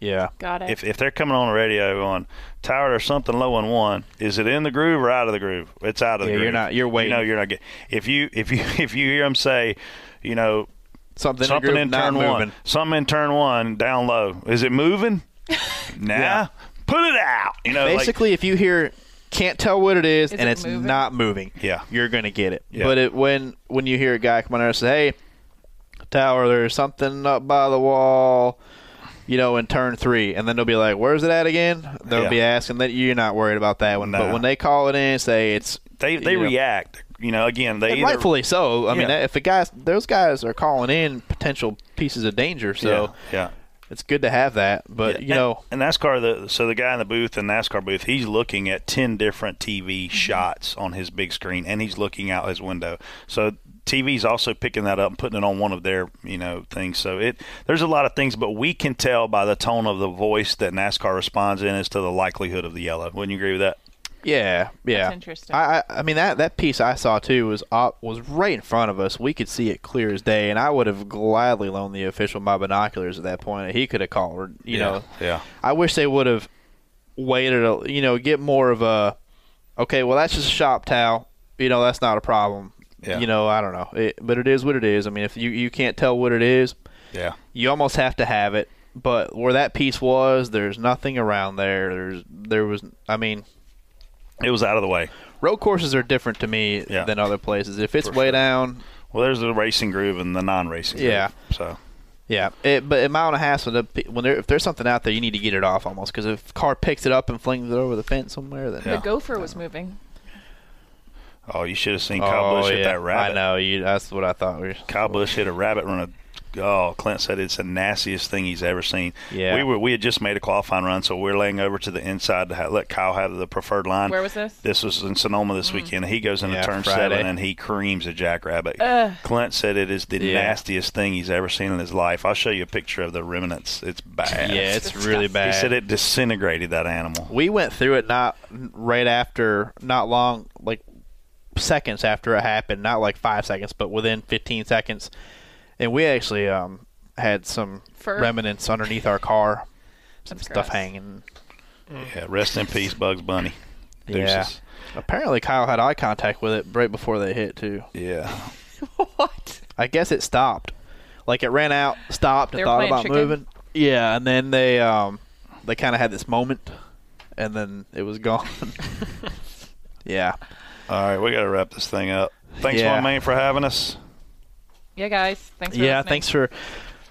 yeah, Got it. If if they're coming on the radio going, Tower, or something low on one. Is it in the groove or out of the groove? It's out of the Yeah, groove. you're not- you're waiting. You know, you're not getting. If you if you if you hear them say, you know, something, in, something the group in turn one. Something in turn one down low. Is it moving? nah. Put it out. You know, like- Basically, if you hear can't tell what it is, Is and it it's moving? not moving, Yeah. you're gonna get it. Yeah. But it, when when you hear a guy come on there and say, "Hey, Tower, there's something up by the wall," you know, in turn three, and then they'll be like, "Where's it at again?" They'll Yeah. be asking that you're not worried about that one. No. But when they call it in, say it's they they you know, react. You know, again, they and either, rightfully so. I mean, if the guys, those guys are calling in potential pieces of danger, so yeah, yeah. It's good to have that. But you and, know, and NASCAR, the so the guy in the booth, the NASCAR booth, he's looking at ten different TV mm-hmm. shots on his big screen, and he's looking out his window. So TV's also picking that up and putting it on one of their you know things. So it there's a lot of things, but we can tell by the tone of the voice that NASCAR responds in as to the likelihood of the yellow. Wouldn't you agree with that? Yeah, yeah. That's interesting. I, I, I mean that that piece I saw too was up, was right in front of us. We could see it clear as day, and I would have gladly loaned the official my binoculars at that point. He could have called, you know. yeah. I wish they would have waited, a, you know, get more of a. Okay, well that's just a shop towel. You know, that's not a problem. Yeah. You know, I don't know, it, but it is what it is. I mean, if you you can't tell what it is, Yeah. you almost have to have it. But where that piece was, there's nothing around there. There's there was. I mean, It was out of the way. road courses are different to me Yeah. than other places. If it's For way sure. down, Well, there's the racing groove and the non-racing. groove. Yeah. So yeah. It, but a mile and a half, when, the, when there, if there's something out there, you need to get it off almost because if a car picks it up and flings it over the fence somewhere, then Yeah. The gopher was moving. Oh, you should have seen oh, Kyle Busch hit that rabbit. I know. You, that's what I thought. We Kyle Busch hit a rabbit run a Oh, Clint said it's the nastiest thing he's ever seen. Yeah. we were we had just made a qualifying run, so we're laying over to the inside to ha let Kyle have the preferred line. Where was this? This was in Sonoma this mm. weekend. He goes into Yeah, turn Friday. seven and he creams a jackrabbit. Ugh. Clint said it is the Yeah. nastiest thing he's ever seen in his life. I'll show you a picture of the remnants. It's bad. Yeah, it's really bad. He said it disintegrated that animal. We went through it not right after, not long, like seconds after it happened, not like five seconds, but within 15 seconds. And we actually um, had some Fur? remnants underneath our car, some That's stuff gross. hanging. Yeah, rest in peace, Bugs Bunny. Yeah. Deuces. Apparently, Kyle had eye contact with it right before they hit too. Yeah. What? I guess it stopped. Like it ran out, stopped, They and were thought playing about chicken? moving. Yeah, and then they um they kind of had this moment, and then it was gone. yeah. All right, we got to wrap this thing up. Thanks, Yeah. One Main, for having us. Yeah, guys. Thanks for yeah, listening. thanks for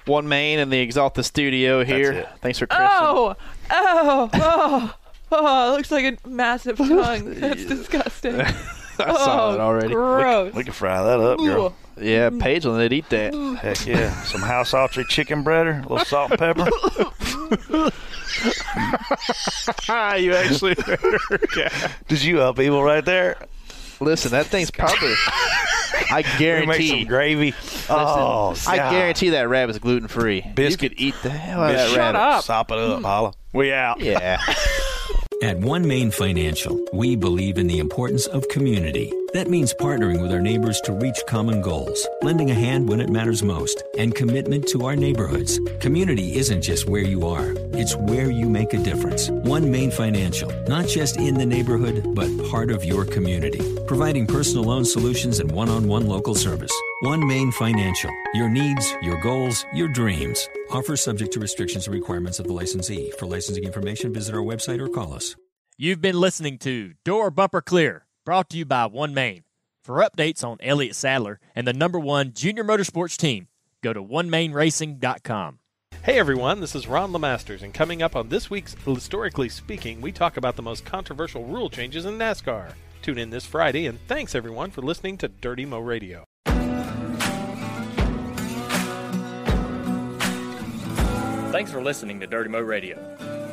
One Main and the Axalta Studio here. Thanks for Chris. Oh, oh, oh, oh! It looks like a massive tongue. That's disgusting. I saw oh, it already. Gross. We can fry that up, girl. Yeah, Paige will let eat that. Heck yeah. Some House-Autry chicken breader, a little salt and pepper. Hi, you actually Did you up evil right there? Listen, that thing's probably. I We make guarantee. some gravy. oh, I God. guarantee that rabbit's gluten free. Biscuit. You could eat the hell out of that Shut rabbit. up. Sop it up, hmm. holla. We out. Yeah. At One Main Financial, we believe in the importance of community. That means partnering with our neighbors to reach common goals, lending a hand when it matters most, and commitment to our neighborhoods. Community isn't just where you are, it's where you make a difference. One Main Financial, not just in the neighborhood, but part of your community, providing personal loan solutions and one on one local service. One Main Financial, your needs, your goals, your dreams. Offer subject to restrictions and requirements of the licensee. For licensing information, visit our website or call us. You've been listening to Door Bumper Clear, brought to you by One Main. For updates on Elliott Sadler and the number one junior motorsports team, go to onemainracing.com. Hey everyone, this is Ron Lemasters, and coming up on this week's Historically Speaking, we talk about the most controversial rule changes in NASCAR. Tune in this Friday, and thanks everyone for listening to Dirty Mo Radio. Thanks for listening to Dirty Mo Radio.